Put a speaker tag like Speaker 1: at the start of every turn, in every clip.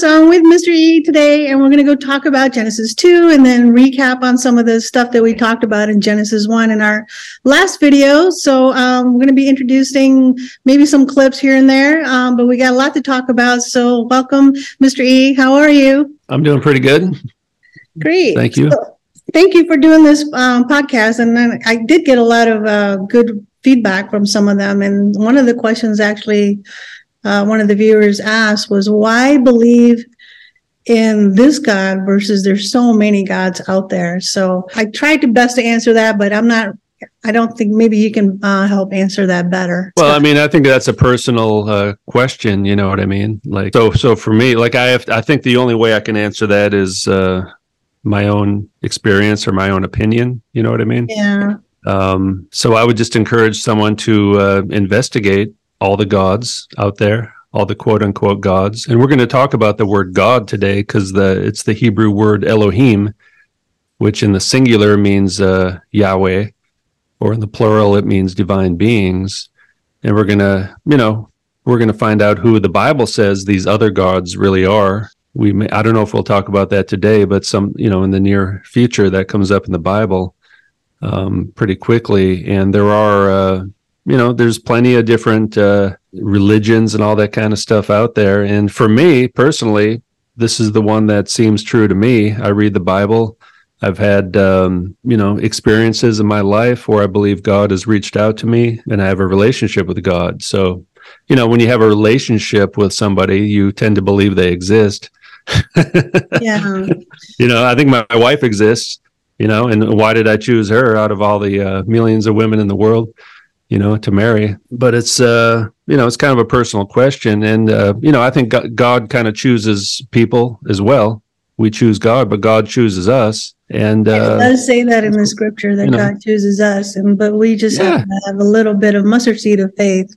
Speaker 1: friends. I'm with Mr. E today, and we're going to go talk about Genesis 2 and then recap on some of the stuff that we talked about in Genesis 1 in our last video. So, um, we're going to be introducing maybe some clips here and there, um, but we got a lot to talk about. So, welcome, Mr. E. How are you?
Speaker 2: I'm doing pretty good.
Speaker 1: Great.
Speaker 2: Thank you.
Speaker 1: So, thank you for doing this um, podcast. And then I did get a lot of uh, good feedback from some of them. And one of the questions actually uh, one of the viewers asked was why believe in this God versus there's so many gods out there. So I tried to best to answer that, but I'm not. I don't think maybe you can uh, help answer that better.
Speaker 2: Well, I mean, I think that's a personal uh, question. You know what I mean? Like, so, so for me, like, I have, I think the only way I can answer that is uh, my own experience or my own opinion. You know what I mean?
Speaker 1: Yeah.
Speaker 2: Um, so I would just encourage someone to uh, investigate all the gods out there, all the quote unquote gods. And we're going to talk about the word God today because the it's the Hebrew word Elohim, which in the singular means uh, Yahweh, or in the plural it means divine beings. And we're gonna, you know, we're gonna find out who the Bible says these other gods really are. We may, I don't know if we'll talk about that today, but some, you know, in the near future that comes up in the Bible um, pretty quickly. And there are uh, you know, there's plenty of different uh, religions and all that kind of stuff out there. And for me personally, this is the one that seems true to me. I read the Bible. I've had, um, you know, experiences in my life where I believe God has reached out to me and I have a relationship with God. So, you know, when you have a relationship with somebody, you tend to believe they exist.
Speaker 1: yeah.
Speaker 2: You know, I think my, my, wife exists, you know, and why did I choose her out of all the uh, millions of women in the world? You know, to marry. But it's, uh, you know, it's kind of a personal question. And, uh, you know, I think God, God kind of chooses people as well. We choose God, but God chooses us. And uh,
Speaker 1: it does say that in the scripture that you know, God chooses us. And, but we just yeah. have to have a little bit of mustard seed of faith.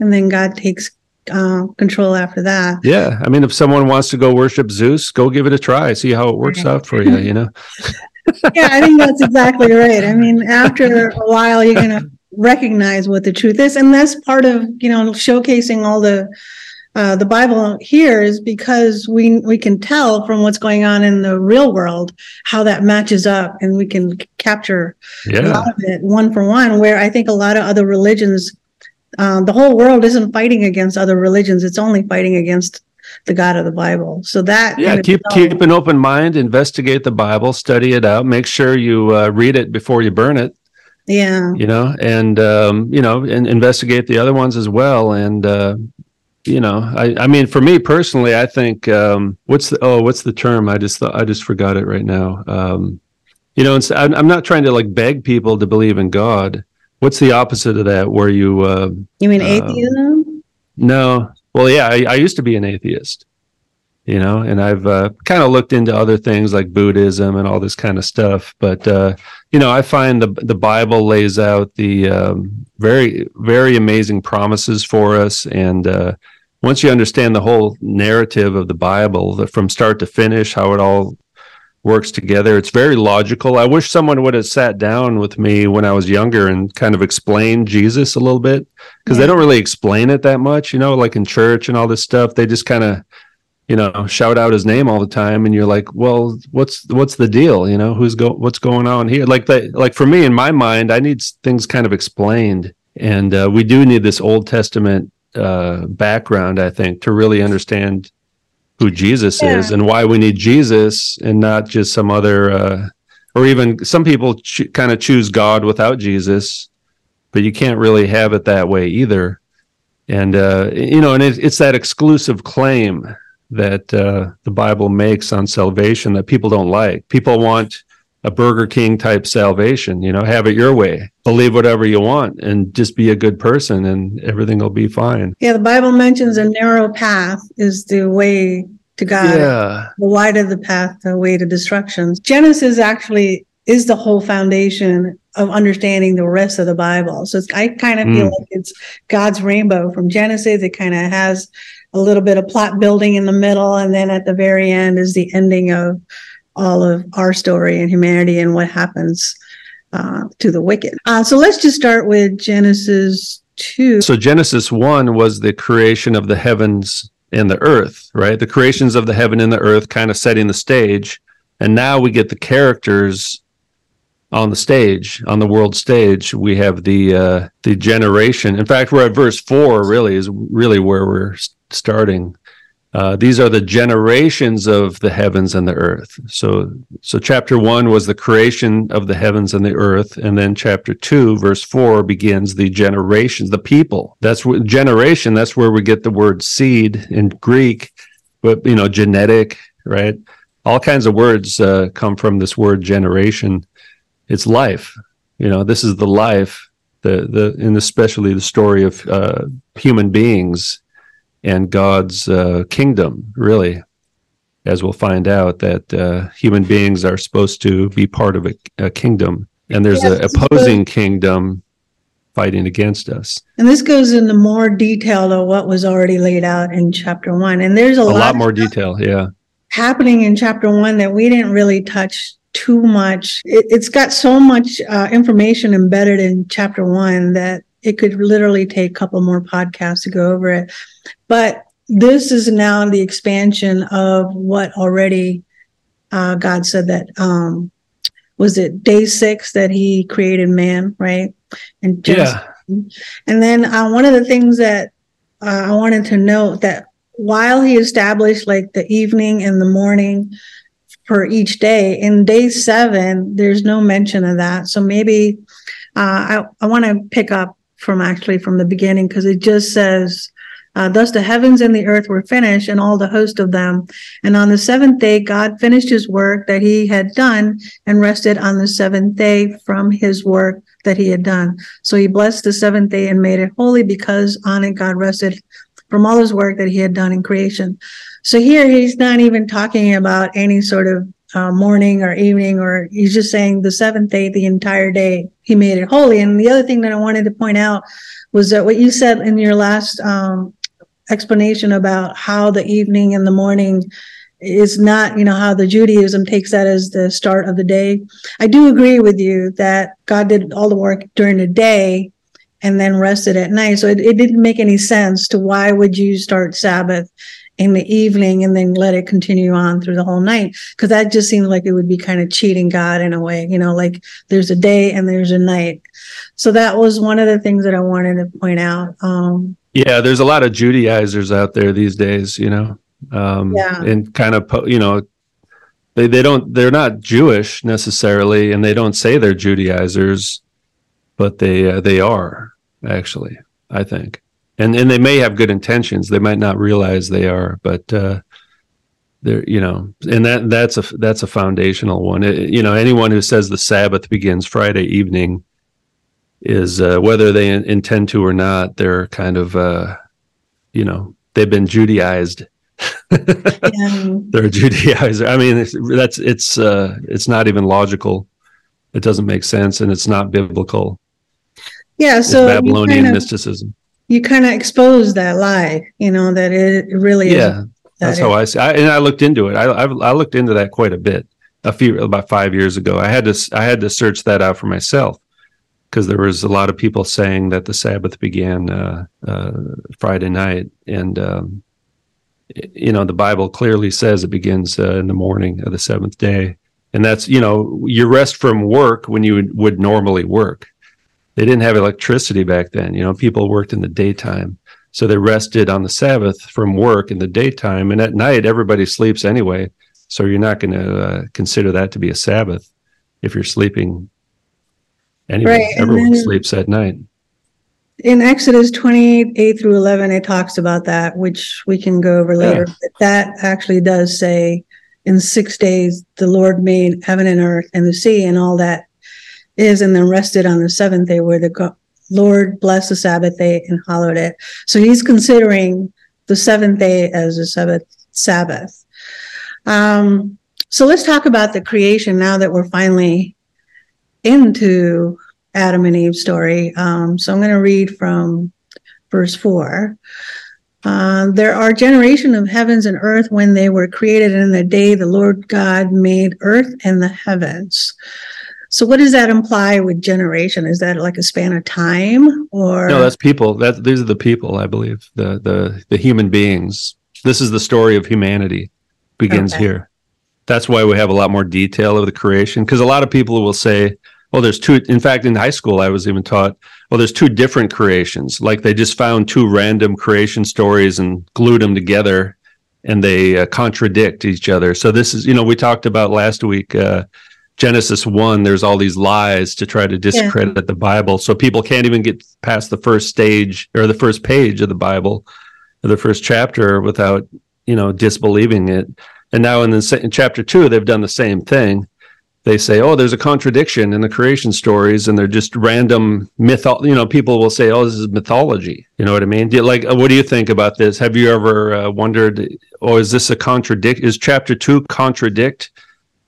Speaker 1: And then God takes uh, control after that.
Speaker 2: Yeah. I mean, if someone wants to go worship Zeus, go give it a try, see how it works right. out for you, you know?
Speaker 1: yeah, I think that's exactly right. I mean, after a while, you're going to recognize what the truth is and that's part of you know showcasing all the uh, the bible here is because we we can tell from what's going on in the real world how that matches up and we can capture yeah. a lot of it one for one where i think a lot of other religions uh, the whole world isn't fighting against other religions it's only fighting against the God of the Bible. So that
Speaker 2: yeah, keep keep an open mind, investigate the Bible, study it out, make sure you uh, read it before you burn it
Speaker 1: yeah.
Speaker 2: You know and um, you know and investigate the other ones as well and uh, you know i i mean for me personally i think um, what's the oh what's the term? I just thought i just forgot it right now. Um, you know I'm, I'm not trying to like beg people to believe in god. What's the opposite of that where you uh,
Speaker 1: you mean atheism?
Speaker 2: No. Well yeah I, I used to be an atheist you know and i've uh, kind of looked into other things like buddhism and all this kind of stuff but uh, you know i find the the bible lays out the um, very very amazing promises for us and uh, once you understand the whole narrative of the bible the, from start to finish how it all works together it's very logical i wish someone would have sat down with me when i was younger and kind of explained jesus a little bit because yeah. they don't really explain it that much you know like in church and all this stuff they just kind of you know shout out his name all the time and you're like well what's what's the deal? You know who's go what's going on here? Like the like for me in my mind i need things kind of explained. And uh, we do need this old testament uh, background i think to really understand who jesus yeah. is and why we need jesus and not just some other uh, or even some people ch- kind of choose god without jesus but you can't really have it that way either. And uh, you know and it, it's that exclusive claim that uh, the Bible makes on salvation that people don't like. People want a Burger King type salvation, you know, have it your way, believe whatever you want, and just be a good person, and everything will be fine.
Speaker 1: Yeah, the Bible mentions a narrow path is the way to God. Yeah. The wide of the path, the way to destruction. Genesis actually is the whole foundation of understanding the rest of the Bible. So I kind of feel mm. like it's God's rainbow from Genesis. It kind of has a little bit of plot building in the middle, and then at the very end is the ending of all of our story and humanity and what happens uh, to the wicked. Uh, so let's just start with Genesis 2.
Speaker 2: So Genesis 1 was the creation of the heavens and the earth, right? The creations of the heaven and the earth kind of setting the stage. And now we get the characters on the stage, on the world stage. We have the uh, the generation. In fact, we're at verse four. Really, is really where we're starting. Uh, these are the generations of the heavens and the earth. So, so chapter one was the creation of the heavens and the earth, and then chapter two, verse four, begins the generations, the people. That's what generation. That's where we get the word seed in Greek, but you know, genetic, right? All kinds of words uh, come from this word generation. It's life. You know, this is the life, the the, and especially the story of uh, human beings and God's uh, kingdom, really, as we'll find out that uh, human beings are supposed to be part of a, a kingdom, and there's an opposing kingdom fighting against us.
Speaker 1: And this goes into more detail of what was already laid out in chapter one. And there's a,
Speaker 2: a
Speaker 1: lot,
Speaker 2: lot more detail, yeah,
Speaker 1: happening in chapter one that we didn't really touch too much. It, has got so much uh, information embedded in chapter one that it could literally take a couple more podcasts to go over it. But this is now the expansion of what already uh, God said that um, was it day six that He created man, right?
Speaker 2: And just, yeah.
Speaker 1: And then uh, one of the things that uh, I wanted to note that while He established like the evening and the morning for each day, in day seven there's no mention of that. So maybe uh, I I want to pick up from actually from the beginning because it just says uh, thus the heavens and the earth were finished and all the host of them. And on the seventh day god finished his work that he had done and rested on the seventh day from his work that he had done. So he blessed the seventh day and made it holy because on it god rested from all his work that he had done in creation. So here he's not even talking about any sort of uh, morning or evening, or he's just saying the seventh day, the entire day, he made it holy. And the other thing that I wanted to point out was that what you said in your last um, explanation about how the evening and the morning is not, you know, how the Judaism takes that as the start of the day. I do agree with you that God did all the work during the day and then rested at night. So it, it didn't make any sense to why would you start Sabbath in the evening and then let it continue on through the whole night because that just seemed like it would be kind of cheating god in a way you know like there's a day and there's a night so that was one of the things that i wanted to point out um
Speaker 2: yeah there's a lot of judaizers out there these days you know? Um yeah. and kind of you know they, they don't they're not jewish necessarily and they don't say they're judaizers but they uh, they are actually i think. And and they may have good intentions. They might not realize they are but uh they're you know and that that's a that's a foundational one. It, you know anyone who says the sabbath begins friday evening is uh, whether they in, intend to or not they're kind of uh you know they've been judaized yeah. they're a judaizer i mean it's, that's it's uh it's not even logical it doesn't make sense and it's not biblical
Speaker 1: yeah so
Speaker 2: it's babylonian kind of, mysticism
Speaker 1: you kind of expose that lie, you know, that it really
Speaker 2: yeah. That's how I see. I, and I looked into it. I, I, I looked into that quite a bit a few about five years ago. I had to I had to search that out for myself because there was a lot of people saying that the Sabbath began uh, uh, Friday night, and um, you know the Bible clearly says it begins uh, in the morning of the seventh day, and that's you know you rest from work when you would, would normally work they didn't have electricity back then. You know, people worked in the daytime. So they rested on the Sabbath from work in the daytime. And at night, everybody sleeps anyway. So you're not going to uh, consider that to be a Sabbath if you're sleeping anyway. Right. Everyone then, sleeps at night.
Speaker 1: In Exodus 28, through 11, it talks about that, which we can go over later. Yeah. that actually does say in six days, the Lord made heaven and earth and the sea and all that is and then rested on the seventh day where the God, Lord blessed the Sabbath day and hallowed it. So he's considering the seventh day as a Sabbath. Sabbath. Um, so let's talk about the creation now that we're finally into Adam and Eve's story. Um, so I'm going to read from verse four. Uh, there are generation of heavens and earth when they were created in the day the Lord God made earth and the heavens. So what does that imply with generation? Is that like a span of time or
Speaker 2: No, that's people. That these are the people, I believe. The the the human beings. This is the story of humanity begins
Speaker 1: Okay.
Speaker 2: here. That's why we have a lot more detail of the creation because a lot of people will say, well, there's two. In fact, in high school, I was even taught, well, there's two different creations. Like they just found two random creation stories and glued them together and they uh, contradict each other. So this is, you know, we talked about last week, uh, Genesis 1, there's all these lies to try to discredit the Bible. So people can't even get past the first stage or the first page of the Bible or the first chapter without, you know, disbelieving it. And now in the in chapter 2 they've done the same thing. They say, "Oh, there's a contradiction in the creation stories and they're just random myth, you know, people will say, "Oh, this is mythology." You know what I mean? You, like what do you think about this? Have you ever uh, wondered, "Oh, is this a contradict is chapter 2 contradict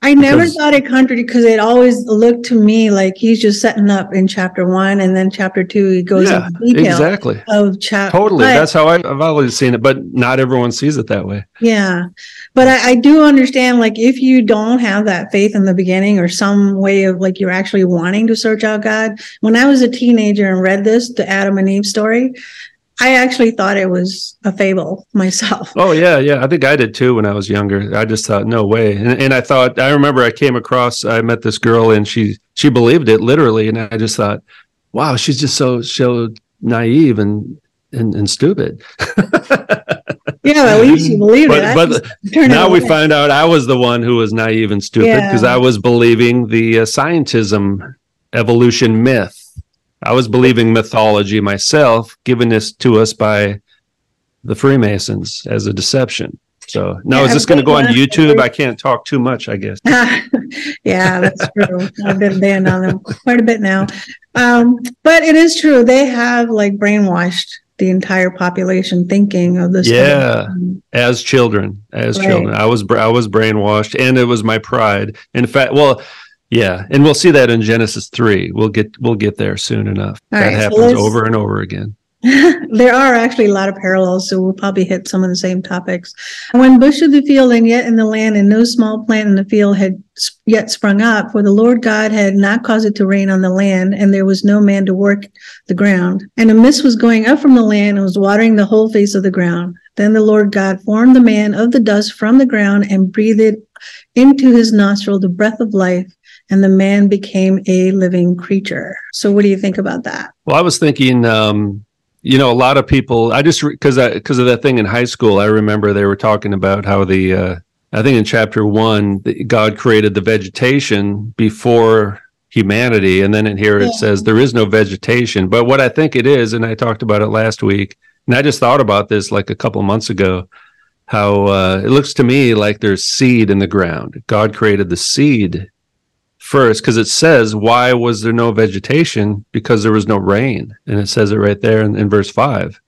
Speaker 1: I never
Speaker 2: Because-
Speaker 1: thought it contradicted because it always looked to me like he's just setting up in chapter one, and then chapter two he goes
Speaker 2: yeah,
Speaker 1: into detail
Speaker 2: exactly.
Speaker 1: of chapter.
Speaker 2: Totally. That's how I've, I've always seen it, but not everyone sees it that way.
Speaker 1: Yeah. But I, I do understand, like, if you don't have that faith in the beginning or some way of like you're actually wanting to search out God. When I was a teenager and read this, the Adam and Eve story, I actually thought it was a fable myself.
Speaker 2: Oh yeah, yeah. I think I did too when I was younger. I just thought, no way. And, and I thought, I remember I came across, I met this girl and she she believed it literally, and I just thought, wow, she's just so so naive and and, and stupid.
Speaker 1: Yeah, at least you believed
Speaker 2: But-
Speaker 1: it.
Speaker 2: But
Speaker 1: just turned it
Speaker 2: now we find out I was the one who was naive and stupid because
Speaker 1: Yeah.
Speaker 2: I was believing the uh, scientism evolution myth. I was believing mythology myself, given this to us by the Freemasons as a deception. So now
Speaker 1: Yeah,
Speaker 2: is this going to go on
Speaker 1: everybody wants to
Speaker 2: YouTube? I can't talk too much, I guess.
Speaker 1: yeah, that's true. I've been banned on them quite a bit now. Um, but it is true. They have like brainwashed the entire population thinking of this.
Speaker 2: Yeah. As children, as
Speaker 1: Right.
Speaker 2: children, I was I was brainwashed, and it was my pride. In fact, well, yeah, and we'll see that in Genesis three. We'll get we'll get there soon enough.
Speaker 1: All
Speaker 2: that
Speaker 1: right,
Speaker 2: happens
Speaker 1: let's-
Speaker 2: over and over again.
Speaker 1: there are actually a lot of parallels, so we'll probably hit some of the same topics. When bush of the field and yet in the land, and no small plant in the field had yet sprung up, for the Lord God had not caused it to rain on the land, and there was no man to work the ground. And a mist was going up from the land and was watering the whole face of the ground. Then the Lord God formed the man of the dust from the ground and breathed into his nostril the breath of life, and the man became a living creature. So, what do you think about that?
Speaker 2: Well, I was thinking, um, you know, a lot of people. I just because because of that thing in high school, I remember they were talking about how the. Uh, I think in chapter one, God created the vegetation before humanity, and then in here it
Speaker 1: Yeah.
Speaker 2: says there is no vegetation. But what I think it is, and I talked about it last week, and I just thought about this like a couple months ago. How uh, it looks to me like there's seed in the ground. God created the seed first because it says why was there no vegetation? Because there was no rain. And it says it right there in, in verse 5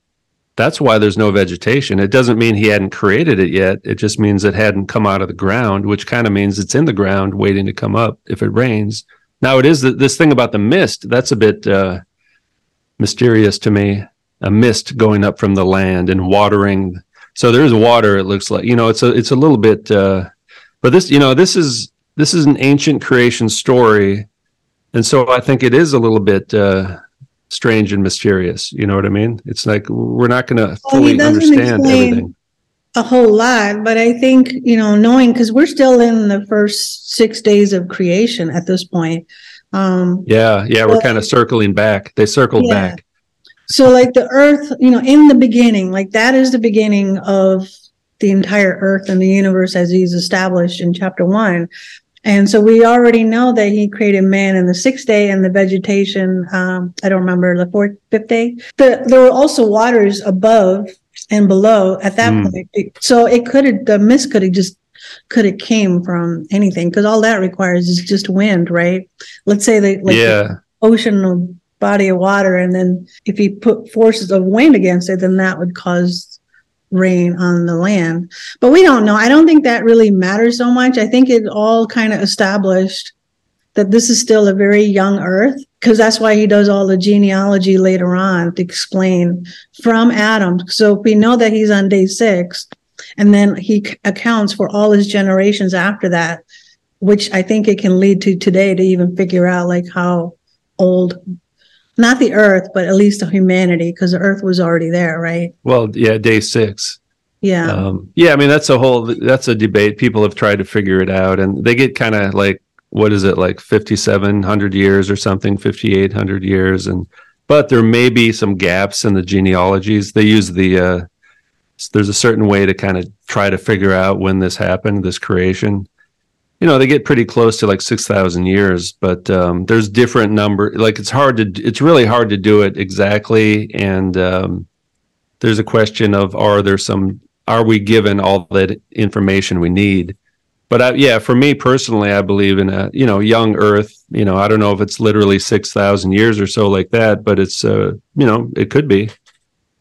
Speaker 2: that's why there's no vegetation. It doesn't mean he hadn't created it yet. It just means it hadn't come out of the ground which kind of means it's in the ground waiting to come up if it rains. Now it is th- this thing about the mist that's a bit uh, mysterious to me. A mist going up from the land and watering. So there's water it looks like. You know it's a it's a little bit uh, but this you know this is this is an ancient creation story and so i think it is a little bit uh strange and mysterious you know what i mean it's like we're not going to fully
Speaker 1: doesn't
Speaker 2: understand everything
Speaker 1: a whole lot, but I think, you know, knowing because we're still in the first six days of creation at this point. Um,
Speaker 2: yeah yeah we're kind of circling back they circled
Speaker 1: Yeah.
Speaker 2: back
Speaker 1: so like the earth, you know, in the beginning, like that is the beginning of the entire earth and the universe as he's established in chapter one. And so we already know that he created man in the sixth day and the vegetation, um, I don't remember the fourth, fifth day. The, there were also waters above and below at that
Speaker 2: Hmm.
Speaker 1: point. So it could have, the mist could have just, could have came from anything because all that requires is just wind, right? Let's say that like the ocean body of water and then if you put forces of wind against it then that would cause rain on the land. But we don't know. I don't think that really matters so much. I think it all kind of established that this is still a very young earth because that's why he does all the genealogy later on to explain from adam. So we know that he's on day six and then he accounts for all his generations after that which i think it can lead to today to even figure out like how old not the earth but at least the humanity because the earth was already there right
Speaker 2: well yeah day six
Speaker 1: Yeah.
Speaker 2: Um, yeah, I mean that's a whole that's a debate. People have tried to figure it out, and they get kind of like what is it like fifty seven hundred years or something, fifty eight hundred years, and but there may be some gaps in the genealogies. They use the uh, there's a certain way to kind of try to figure out when this happened, this creation. You know, they get pretty close to like six thousand years, but um, there's different number. Like it's hard to, it's really hard to do it exactly, and um, there's a question of are there some are we given all that information we need? But I, yeah, for me personally, I believe in a you know young Earth. You know, I don't know if it's literally six thousand years or so like that, but it's uh, you know it could be.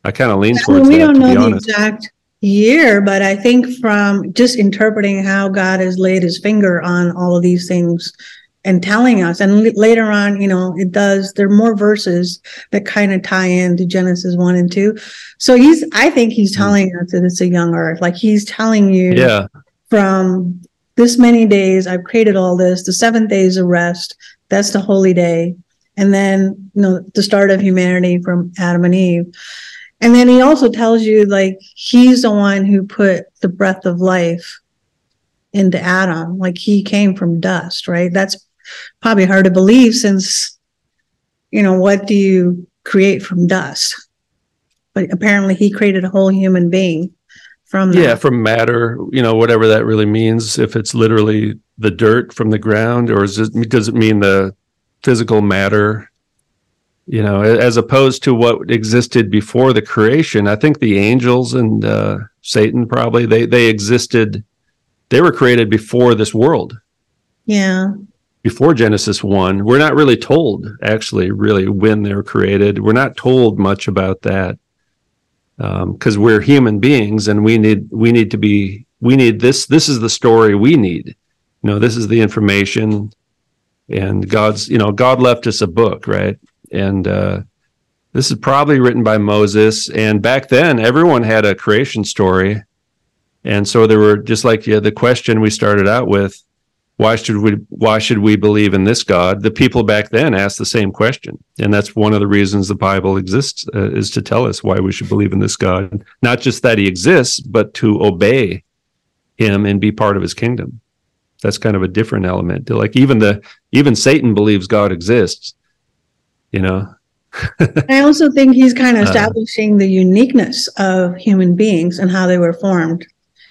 Speaker 2: I kind of lean towards.
Speaker 1: we
Speaker 2: that,
Speaker 1: don't know the
Speaker 2: honest.
Speaker 1: exact year, but I think from just interpreting how God has laid His finger on all of these things and telling us, and l- later on, you know, it does. There are more verses that kind of tie into Genesis one and two. So he's, I think he's hmm. telling us that it's a young Earth. Like he's telling you,
Speaker 2: Yeah,
Speaker 1: from this many days I've created all this. The seventh day is a rest. That's the holy day. And then, you know, the start of humanity from Adam and Eve. And then he also tells you like he's the one who put the breath of life into Adam. Like he came from dust, right? That's probably hard to believe since, you know, what do you create from dust? But apparently he created a whole human being from that.
Speaker 2: yeah, from matter. You know, whatever that really means. If it's literally the dirt from the ground, or is it does it mean the physical matter? You know, as opposed to what existed before the creation. I think the angels and uh, Satan probably they they existed. They were created before this world.
Speaker 1: Yeah.
Speaker 2: before Genesis 1. We're not really told, actually, really when they were created. We're not told much about that because we're human beings and we need we need to be we need this this is the story we need you know this is the information and god's you know god left us a book right and uh this is probably written by moses. And back then everyone had a creation story. And so there were just like yeah, the question we started out with why should we why should we believe in this god? The people back then asked the same question. And that's one of the reasons the bible exists uh, is to tell us why we should believe in this god. Not just that he exists but to obey him and be part of his kingdom. That's kind of a different element. Like even the even satan believes god exists you know?
Speaker 1: I also think he's kind of
Speaker 2: Uh,
Speaker 1: establishing the uniqueness of human beings and how they were formed.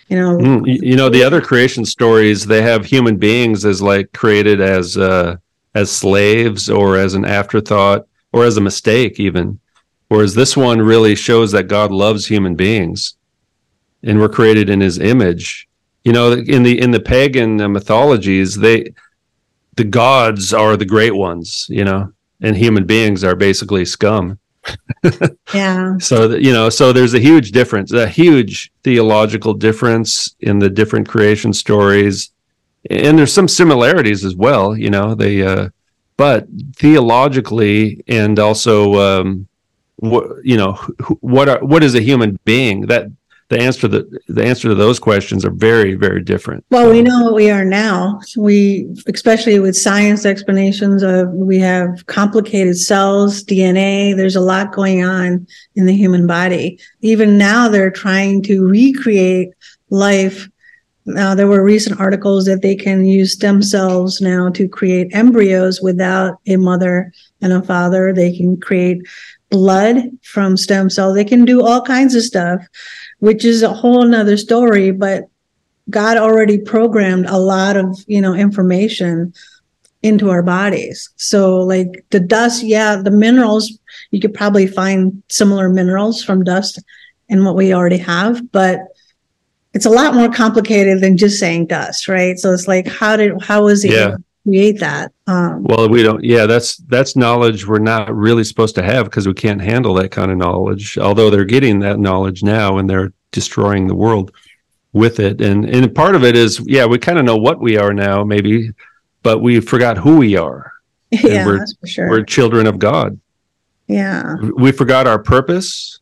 Speaker 1: You know,
Speaker 2: Mm, you know the other creation stories they have human beings as like created as uh as slaves or as an afterthought or as a mistake even. Whereas this one really shows that god loves human beings and we're created in his image. You know in the in the pagan uh, mythologies they the gods are the great ones you know and human beings are basically scum
Speaker 1: yeah,
Speaker 2: so that, you know, so there's a huge difference, a huge theological difference in the different creation stories, and there's some similarities as well. You know, they, uh, but theologically and also, um, what you know, wh- what are what is a human being? That the answer to the the answer to those questions are very very different.
Speaker 1: well, we know what we are now. We, especially with science explanations of, we have complicated cells, DNA. There's a lot going on in the human body. Even now, they're trying to recreate life. Now, there were recent articles that they can use stem cells now to create embryos without a mother and a father. They can create blood from stem cells. They can do all kinds of stuff, which is a whole nother story. But God already programmed a lot of, you know, information into our bodies. So like the dust, yeah, the minerals, you could probably find similar minerals from dust in what we already have, but it's a lot more complicated than just saying dust, right? So it's like, how did, how was he
Speaker 2: Yeah.
Speaker 1: Create that? Um,
Speaker 2: Well, we don't. Yeah, that's that's knowledge we're not really supposed to have because we can't handle that kind of knowledge. Although they're getting that knowledge now and they're destroying the world with it. And and part of it is, yeah, we kind of know what we are now, maybe, but we forgot who we are.
Speaker 1: yeah,
Speaker 2: we're-
Speaker 1: that's for sure.
Speaker 2: We're children of God.
Speaker 1: yeah.
Speaker 2: We forgot our purpose.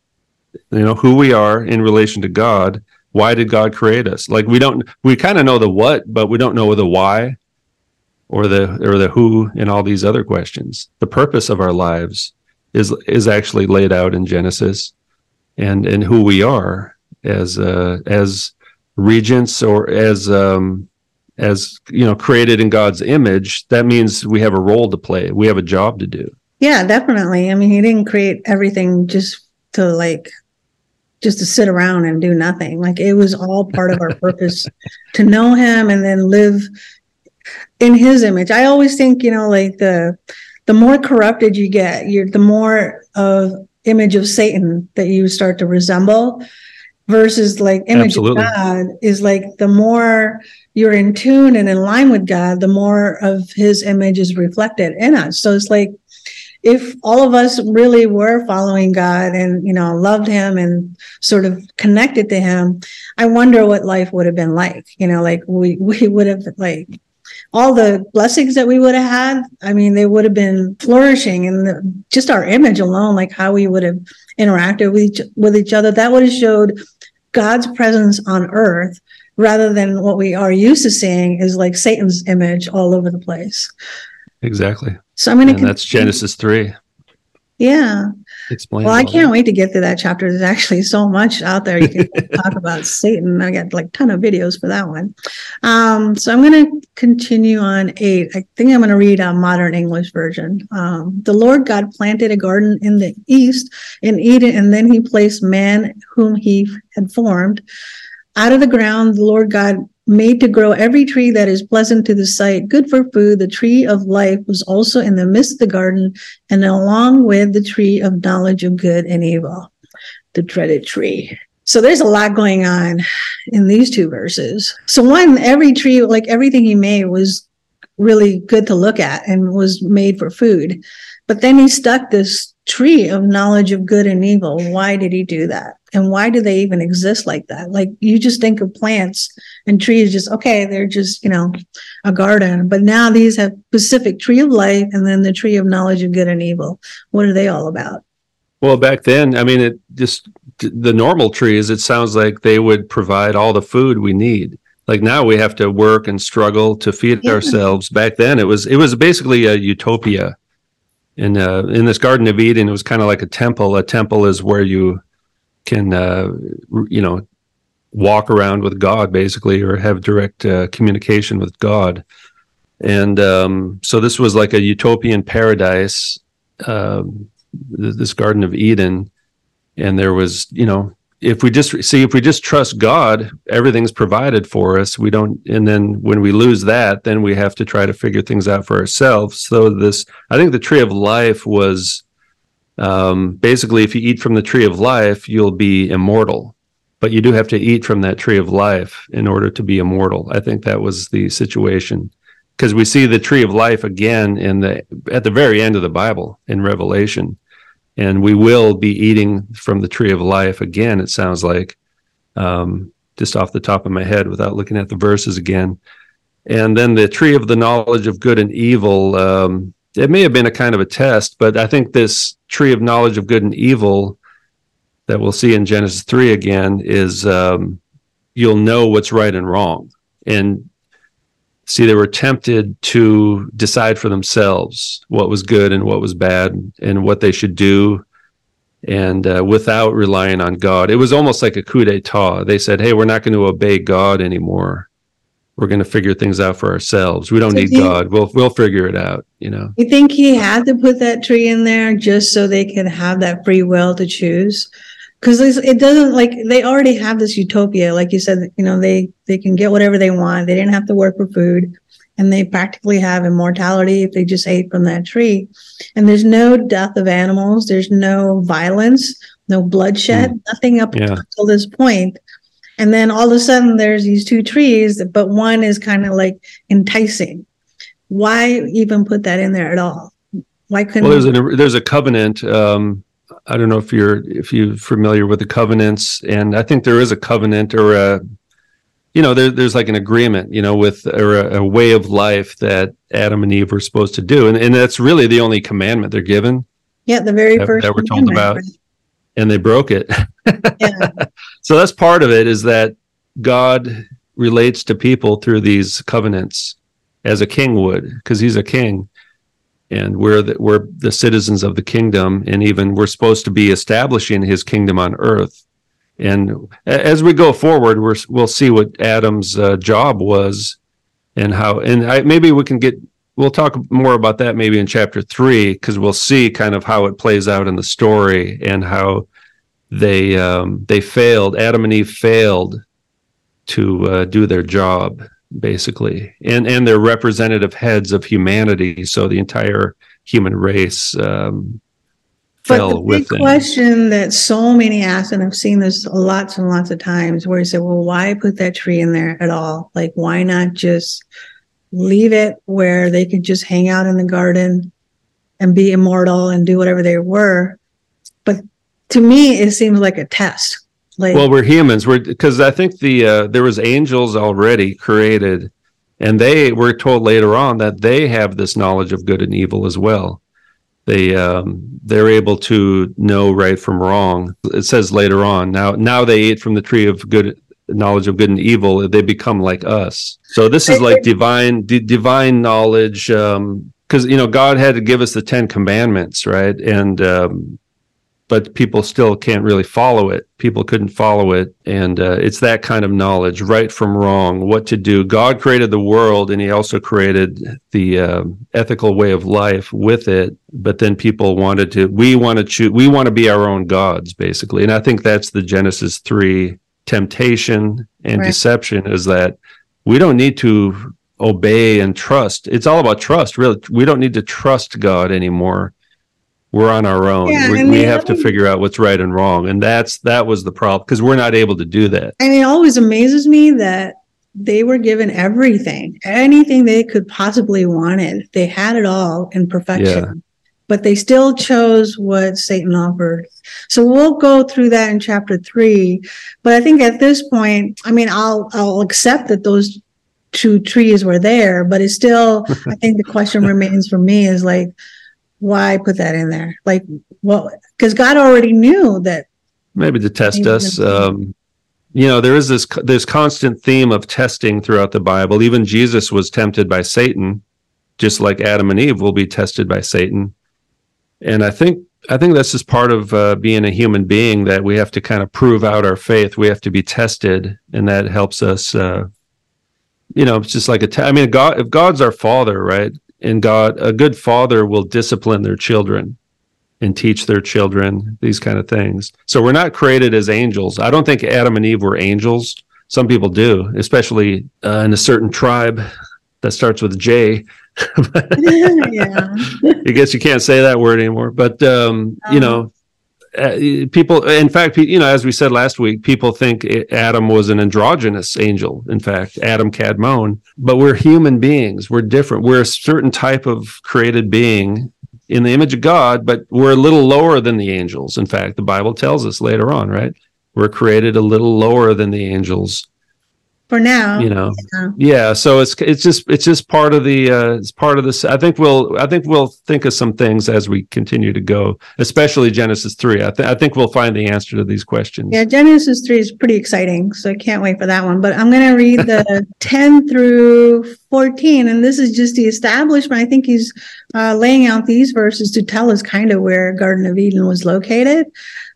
Speaker 2: You know who we are in relation to God. Why did God create us? Like we don't. We kind of know the what, but we don't know the why. Or the or the who and all these other questions. The purpose of our lives is is actually laid out in Genesis, and and who we are. as uh, as regents or as um, as you know created in God's image, that means we have a role to play. We have a job to do.
Speaker 1: Yeah, definitely. I mean, he didn't create everything just to like just to sit around and do nothing. Like it was all part of our purpose to know him and then live in his image. I always think, you know, like the the more corrupted you get, you're the more of image of Satan that you start to resemble versus like image Absolutely. of God is like the more you're in tune and in line with God, the more of his image is reflected in us. So it's like if all of us really were following God and you know loved him and sort of connected to him, I wonder what life would have been like. You know, like we we would have like all the blessings that we would have had, I mean, they would have been flourishing and just our image alone, like how we would have interacted with each, with each other, that would have showed God's presence on earth rather than what we are used to seeing is like Satan's image all over the place.
Speaker 2: Exactly.
Speaker 1: So I'm going
Speaker 2: to. That's Genesis 3.
Speaker 1: Yeah. Explain. Well, I can't that. wait to get through that chapter. There's actually so much out there you can talk about Satan. I got like a ton of videos for that one. Um, so I'm going to continue on eight. I think I'm going to read a modern English version. Um, the Lord God planted a garden in the east in Eden, and then he placed man whom he had formed. Out of the ground, the Lord God made to grow every tree that is pleasant to the sight, good for food. The tree of life was also in the midst of the garden, and along with the tree of knowledge of good and evil, the dreaded tree. So there's a lot going on in these two verses. So one, every tree, like everything he made was really good to look at and was made for food. But then he stuck this tree of knowledge of good and evil. Why did he do that? And why do they even exist like that? Like you just think of plants and trees, just okay, they're just, you know, a garden. But now these have specific tree of life and then the tree of knowledge of good and evil. What are they all about?
Speaker 2: Well, back then, I mean, it just the normal trees, it sounds like they would provide all the food we need. Like now we have to work and struggle to feed yeah. ourselves. Back then it was it was basically a utopia in uh, in this Garden of Eden, it was kind of like a temple. A temple is where you can, uh, you know, walk around with God, basically, or have direct uh, communication with God. And um, so this was like a utopian paradise, um, this Garden of Eden, and there was, you know, if we just see if we just trust God, everything's provided for us. We don't, and then when we lose that, then we have to try to figure things out for ourselves. So this, I think, the tree of life was um, basically, if you eat from the tree of life, you'll be immortal. But you do have to eat from that tree of life in order to be immortal. I think that was the situation because we see the tree of life again in the at the very end of the Bible in Revelation and we will be eating from the tree of life again. It sounds like, um, just off the top of my head, without looking at the verses again. And then the tree of the knowledge of good and evil. Um, it may have been a kind of a test, but I think this tree of knowledge of good and evil that we'll see in Genesis three again is um, you'll know what's right and wrong, and see they were tempted to decide for themselves what was good and what was bad and what they should do. And uh, without relying on god it was almost like a coup d'etat. They said hey we're not going to obey god anymore. We're going to figure things out for ourselves. We don't so need you, god. We'll we'll figure it out you know?
Speaker 1: You think he had to put that tree in there just so they could have that free will to choose because it doesn't like they already have this utopia like you said you know they they can get whatever they want they didn't have to work for food and they practically have immortality if they just ate from that tree and there's no death of animals there's no violence no bloodshed mm. nothing up yeah. until this point and then all of a sudden there's these two trees but one is kind of like enticing why even put that in there at all why couldn't
Speaker 2: well there's a there's a covenant um I don't know if you're if you're familiar with the covenants, and I think there is a covenant or a, you know, there, there's like an agreement, you know, with or a, a, way of life that Adam and Eve were supposed to do, and and that's really the only commandment they're given.
Speaker 1: Yeah, the very
Speaker 2: that,
Speaker 1: first
Speaker 2: that we're told about, right? and they broke it. Yeah. so that's part of it is that God relates to people through these covenants as a king would, because he's a king and we're the, we're the citizens of the kingdom and even we're supposed to be establishing his kingdom on earth. And as we go forward, we're, we'll see what Adam's uh, job was and how, and I, maybe we can get, we'll talk more about that maybe in chapter three, because we'll see kind of how it plays out in the story and how they, um, they failed, Adam and Eve failed to uh, do their job basically and and they're representative heads of humanity so the entire human race um,
Speaker 1: but the big question that so many ask, and I've seen this lots and lots of times, where you say, "Well, why put that tree in there at all? Like, why not just leave it where they could just hang out in the garden and be immortal and do whatever they were?" But to me, it seems like a test. Like,
Speaker 2: well, we're humans. We're because I think the uh, there was angels already created, and they were told later on that they have this knowledge of good and evil as well they um, they're able to know right from wrong. It says later on. Now now they ate from the tree of good knowledge of good and evil. They become like us. So this is like divine d- divine knowledge. Because um, you know God had to give us the Ten Commandments, right? And um, but people still can't really follow it. People couldn't follow it. And uh, it's that kind of knowledge, right from wrong, what to do. God created the world and he also created the uh, ethical way of life with it. But then people wanted to, we want to choose, we want to be our own gods, basically. And I think that's the Genesis 3 temptation and right. deception is that we don't need to obey and trust. It's all about trust, really. We don't need to trust God anymore we're on our own. Yeah, we, we have to figure out what's right and wrong, and that's that was the problem because we're not able to do that.
Speaker 1: And it always amazes me that they were given everything, anything they could possibly wanted. They had it all in perfection. Yeah. But they still chose what Satan offered. So we'll go through that in chapter three. But I think at this point, I mean, I'll I'll accept that those two trees were there, but it's still I think the question remains for me is like, why put that in there? Like, well, because God already knew that.
Speaker 2: Maybe to test us. Um, you know, there is this this constant theme of testing throughout the Bible. Even Jesus was tempted by Satan, just like Adam and Eve will be tested by Satan. And I think I think that's just part of uh, being a human being that we have to kind of prove out our faith. We have to be tested, and that helps us. Uh, you know, it's just like a. Te- I mean, God. If God's our Father, right? And God, a good father will discipline their children and teach their children these kind of things. So we're not created as angels. I don't think Adam and Eve were angels. Some people do, especially uh, in a certain tribe that starts with J. yeah. I guess you can't say that word anymore. But um, um, you know, uh, people in fact you know as we said last week people think adam was an androgynous angel in fact adam kadmon but we're human beings. We're different. We're a certain type of created being in the image of god but we're a little lower than the angels. In fact the bible tells us later on right? We're created a little lower than the angels
Speaker 1: for now
Speaker 2: you know? yeah. yeah. so it's it's just it's just part of the uh it's part of this i think we'll i think we'll think of some things as we continue to go especially genesis 3 i, th- I think we'll find the answer to these questions.
Speaker 1: Yeah genesis 3 is pretty exciting so i can't wait for that one but i'm going to read the 10 through 14 and this is just the establishment. I think he's uh, laying out these verses to tell us kind of where garden of eden was located.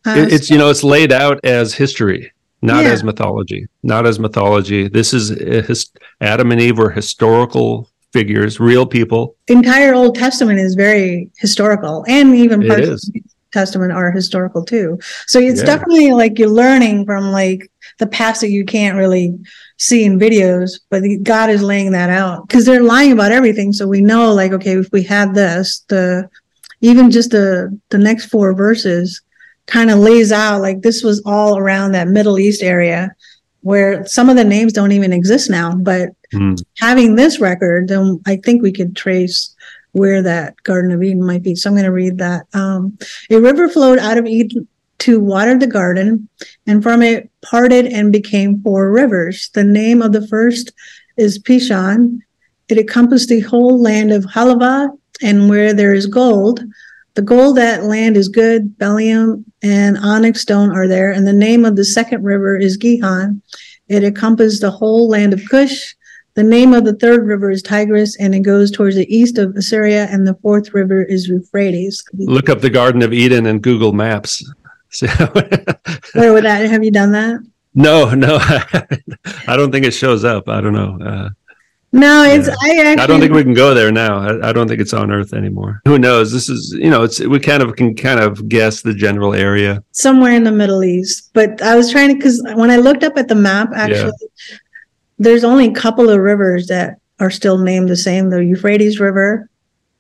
Speaker 2: Uh, it's so- you know it's laid out as history not yeah. as mythology. Not as mythology. This is his, adam and eve were historical figures real people.
Speaker 1: Entire old testament is very historical and even parts of the testament are historical too. So it's yeah. definitely like you're learning from like the past that you can't really see in videos but god is laying that out because they're lying about everything so we know like okay if we had this the even just the the next four verses kind of lays out like this was all around that Middle East area where some of the names don't even exist now. But mm. having this record, then I think we could trace where that Garden of Eden might be. So I'm going to read that. Um, a river flowed out of Eden to water the garden, and from it parted and became four rivers. The name of the first is Pishon. It encompassed the whole land of Havilah, and where there is gold, the gold at land is good. Bdellium and onyx stone are there. And the name of the second river is Gihon. It encompasses the whole land of Cush. The name of the third river is Tigris, and it goes towards the east of Assyria. And the fourth river is Euphrates.
Speaker 2: Look up the Garden of Eden in Google Maps.
Speaker 1: Where would that? Have you done that?
Speaker 2: No, no, I don't think it shows up. I don't know. Uh,
Speaker 1: no, it's
Speaker 2: yeah.
Speaker 1: I actually
Speaker 2: I don't think we can go there now. I, I, don't think it's on Earth anymore. Who knows? This is you know, it's we kind of can kind of guess the general area
Speaker 1: somewhere in the Middle East. But I was trying to because when I looked up at the map, actually, yeah. there's only a couple of rivers that are still named the same: the Euphrates River.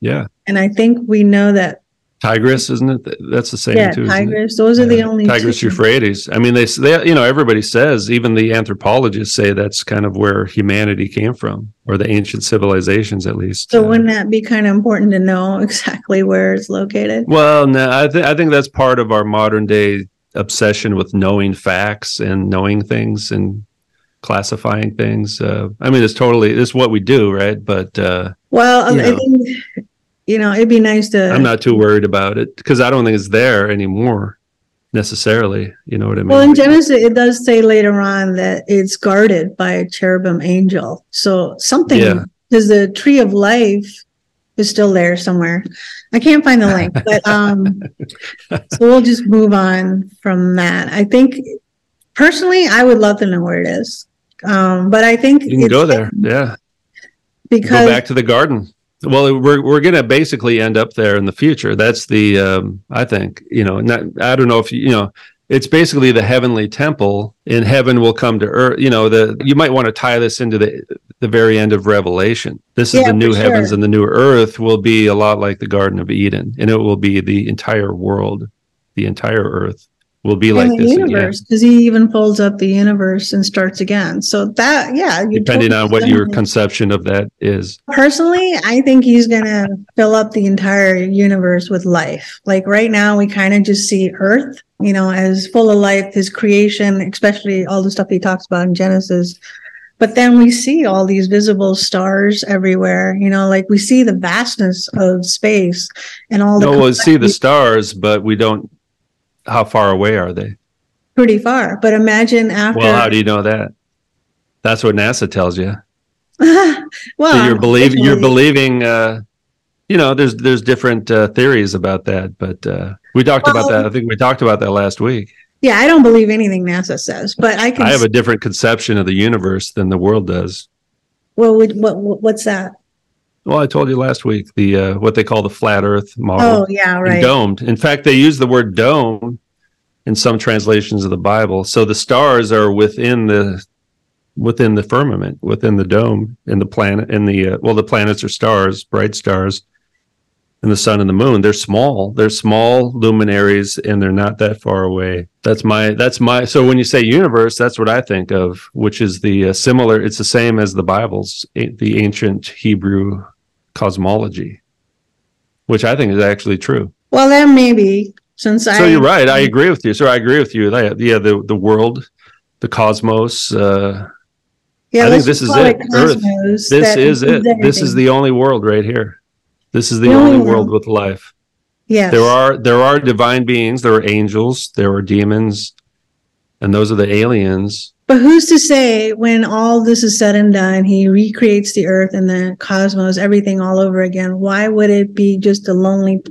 Speaker 2: Yeah,
Speaker 1: and I think we know that
Speaker 2: Tigris, isn't it? That's the same
Speaker 1: yeah,
Speaker 2: too.
Speaker 1: Tigris. Those are yeah. the only
Speaker 2: Tigris two. Euphrates. I mean, they, they, you know, everybody says, even the anthropologists say that's kind of where humanity came from, or the ancient civilizations, at least.
Speaker 1: So, uh, wouldn't that be kind of important to know exactly where it's located?
Speaker 2: Well, no, I think I think that's part of our modern day obsession with knowing facts and knowing things and classifying things. Uh, I mean, it's totally it's what we do, right? But uh,
Speaker 1: well, I think you know, it'd be nice to.
Speaker 2: I'm not too worried about it because I don't think it's there anymore necessarily. You know what I mean?
Speaker 1: Well, in Genesis, it does say later on that it's guarded by a cherubim angel. So something, because yeah. the tree of life is still there somewhere. I can't find the link, but um, so we'll just move on from that. I think personally, I would love to know where it is. Um, but I think
Speaker 2: you can go there. Yeah.
Speaker 1: Because
Speaker 2: go back to the garden. Well, we're we're going to basically end up there in the future. That's the um, I think you know. Not, I don't know if you, you know. It's basically the heavenly temple. In heaven will come to earth. You know, the you might want to tie this into the the very end of Revelation. This is
Speaker 1: yeah,
Speaker 2: the new
Speaker 1: sure.
Speaker 2: heavens and the new earth will be a lot like the Garden of Eden, and it will be the entire world, the entire earth will be like
Speaker 1: the
Speaker 2: this
Speaker 1: universe because he even folds up the universe and starts again. So that yeah
Speaker 2: depending on what your conception of that is.
Speaker 1: Personally i think he's gonna fill up the entire universe with life. Like right now we kind of just see earth you know as full of life his creation especially all the stuff he talks about in genesis. But then we see all these visible stars everywhere you know like we see the vastness of space and all the
Speaker 2: no we'll see the stars but we don't how far away are they?
Speaker 1: Pretty far. But imagine after.
Speaker 2: Well, how do you know that? That's what NASA tells you.
Speaker 1: well,
Speaker 2: so you're believing you're believing. Uh, you know, there's there's different uh, theories about that, but uh, we talked well, about that. I think we talked about that last week.
Speaker 1: Yeah, I don't believe anything NASA says, but I can.
Speaker 2: I have a different conception of the universe than the world does.
Speaker 1: Well, what, what what's that?
Speaker 2: Well, I told you last week the uh, what they call the flat Earth model.
Speaker 1: Oh, yeah, right.
Speaker 2: Domed. In fact, they use the word dome in some translations of the Bible. So the stars are within the within the firmament, within the dome, in the planet, in the uh, well, the planets are stars, bright stars, and the sun and the moon. They're small. They're small luminaries, and they're not that far away. That's my. That's my. So when you say universe, that's what I think of, which is the uh, similar. It's the same as the Bible's, the ancient Hebrew cosmology, which I think is actually true.
Speaker 1: Well, then maybe since
Speaker 2: so
Speaker 1: I.
Speaker 2: So you're right. I agree with you. So I agree with you. Yeah, the the world, the cosmos. Uh,
Speaker 1: yeah,
Speaker 2: I think this is it. Earth. This is it. Everything. This is the only world right here. This is the, the only, only world with life.
Speaker 1: Yes.
Speaker 2: There are there are divine beings. There are angels. There are demons, and those are the aliens.
Speaker 1: But who's to say when all this is said and done, he recreates the earth and the cosmos, everything all over again? Why would it be just a lonely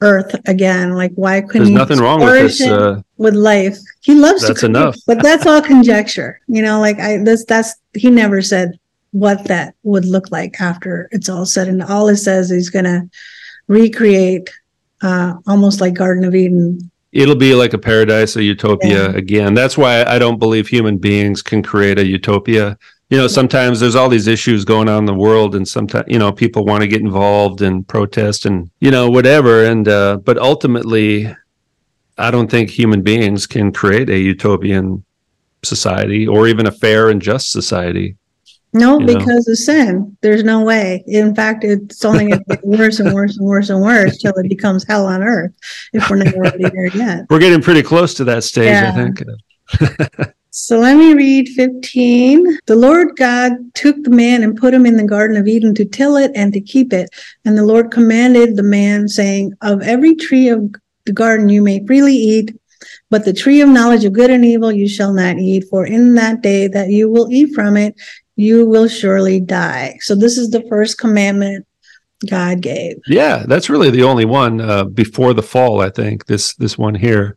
Speaker 1: earth again? Like, why couldn't
Speaker 2: There's nothing wrong with this? Uh,
Speaker 1: with life, he loves
Speaker 2: that's
Speaker 1: to.
Speaker 2: enough.
Speaker 1: but that's all conjecture. You know, like I this that's he never said what that would look like after it's all said and all it says he's going to recreate uh, almost like Garden of Eden
Speaker 2: it'll be like a paradise, a utopia yeah. again. That's why I don't believe human beings can create a utopia. You know, sometimes there's all these issues going on in the world, and sometimes you know people want to get involved and protest and you know whatever. And uh, but ultimately, I don't think human beings can create a utopian society or even a fair and just society.
Speaker 1: No, because know? of sin. There's no way. In fact, it's only going to get worse and worse and worse and worse till it becomes hell on earth. If we're not already there yet,
Speaker 2: we're getting pretty close to that stage. Yeah. I think.
Speaker 1: so let me read 15. The Lord God took the man and put him in the Garden of Eden to till it and to keep it. And the Lord commanded the man, saying, "Of every tree of the garden you may freely eat." But the tree of knowledge of good and evil you shall not eat, for in that day that you will eat from it, you will surely die. So this is the first commandment God gave.
Speaker 2: Yeah, that's really the only one uh, before the fall. I think this this one here.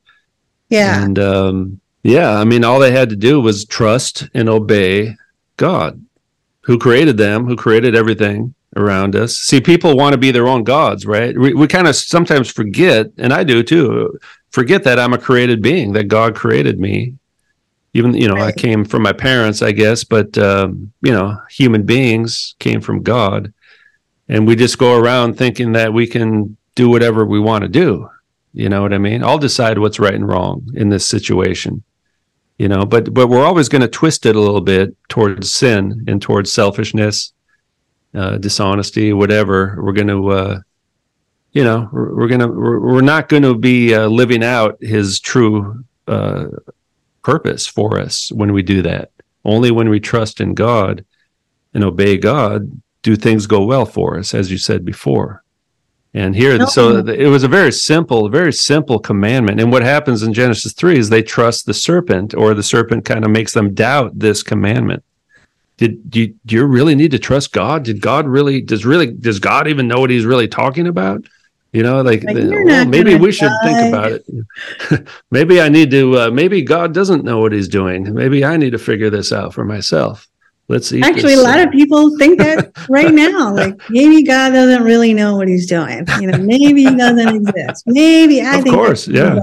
Speaker 1: Yeah.
Speaker 2: And um, yeah, I mean, all they had to do was trust and obey God, who created them, who created everything around us. See, people want to be their own gods, right? We, we kind of sometimes forget, and I do too, forget that I'm a created being, that God created me. Even, you know, right. I came from my parents, I guess, but, um, you know, human beings came from God. And we just go around thinking that we can do whatever we want to do. You know what I mean? I'll decide what's right and wrong in this situation. You know, but but we're always going to twist it a little bit towards sin and towards selfishness, uh, dishonesty, whatever. We're going to, uh, you know, we're, we're going to we're, we're, not going to be uh, living out His true uh, purpose for us when we do that. Only when we trust in God and obey God do things go well for us, as you said before. And here, so it was a very simple, very simple commandment. And what happens in Genesis 3 is they trust the serpent, or the serpent kind of makes them doubt this commandment. Did do you, do you really need to trust God? Did God really, does really, does God even know what he's really talking about? You know, like, like the, well, maybe we die. should think about it. maybe I need to, uh, maybe God doesn't know what he's doing. Maybe I need to figure this out for myself let's see.
Speaker 1: Actually, this, a lot uh, of people think that right now. Like maybe God doesn't really know what He's doing. You know, maybe He doesn't exist. Maybe I
Speaker 2: of
Speaker 1: think.
Speaker 2: Of course, yeah.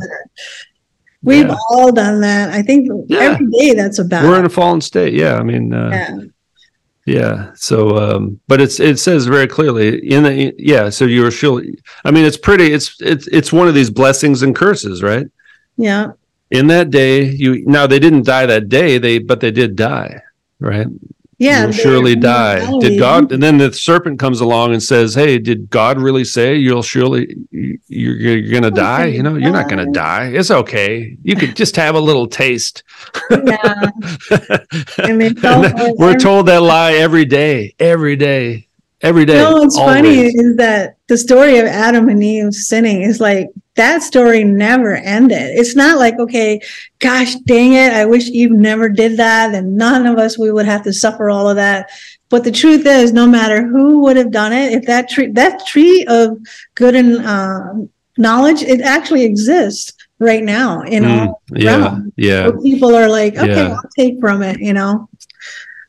Speaker 1: We've yeah. all done that. I think yeah. every day that's about.
Speaker 2: We're in a fallen state. Yeah, I mean. Uh, yeah. Yeah. So, um, but it's it says very clearly in the yeah. So you were sure. I mean, it's pretty. It's it's it's one of these blessings and curses, right?
Speaker 1: Yeah.
Speaker 2: In that day, you now they didn't die that day. They but they did die, right?
Speaker 1: Yeah,
Speaker 2: you'll surely die. Did God? And then the serpent comes along and says, "Hey, did God really say you'll surely you're, you're going to die? You know, you're not going to die. It's okay. You could just have a little taste." Yeah. we're told that lie every day, every day, every day.
Speaker 1: Know what's always. funny is that the story of Adam and Eve sinning is like that story never ended. It's not like, okay, gosh dang it, I wish Eve never did that, and none of us we would have to suffer all of that. But the truth is, no matter who would have done it, if that tree, that tree of good and uh, knowledge, it actually exists right now in mm, all
Speaker 2: yeah. Yeah.
Speaker 1: people are like, okay, yeah. I'll take from it, you know.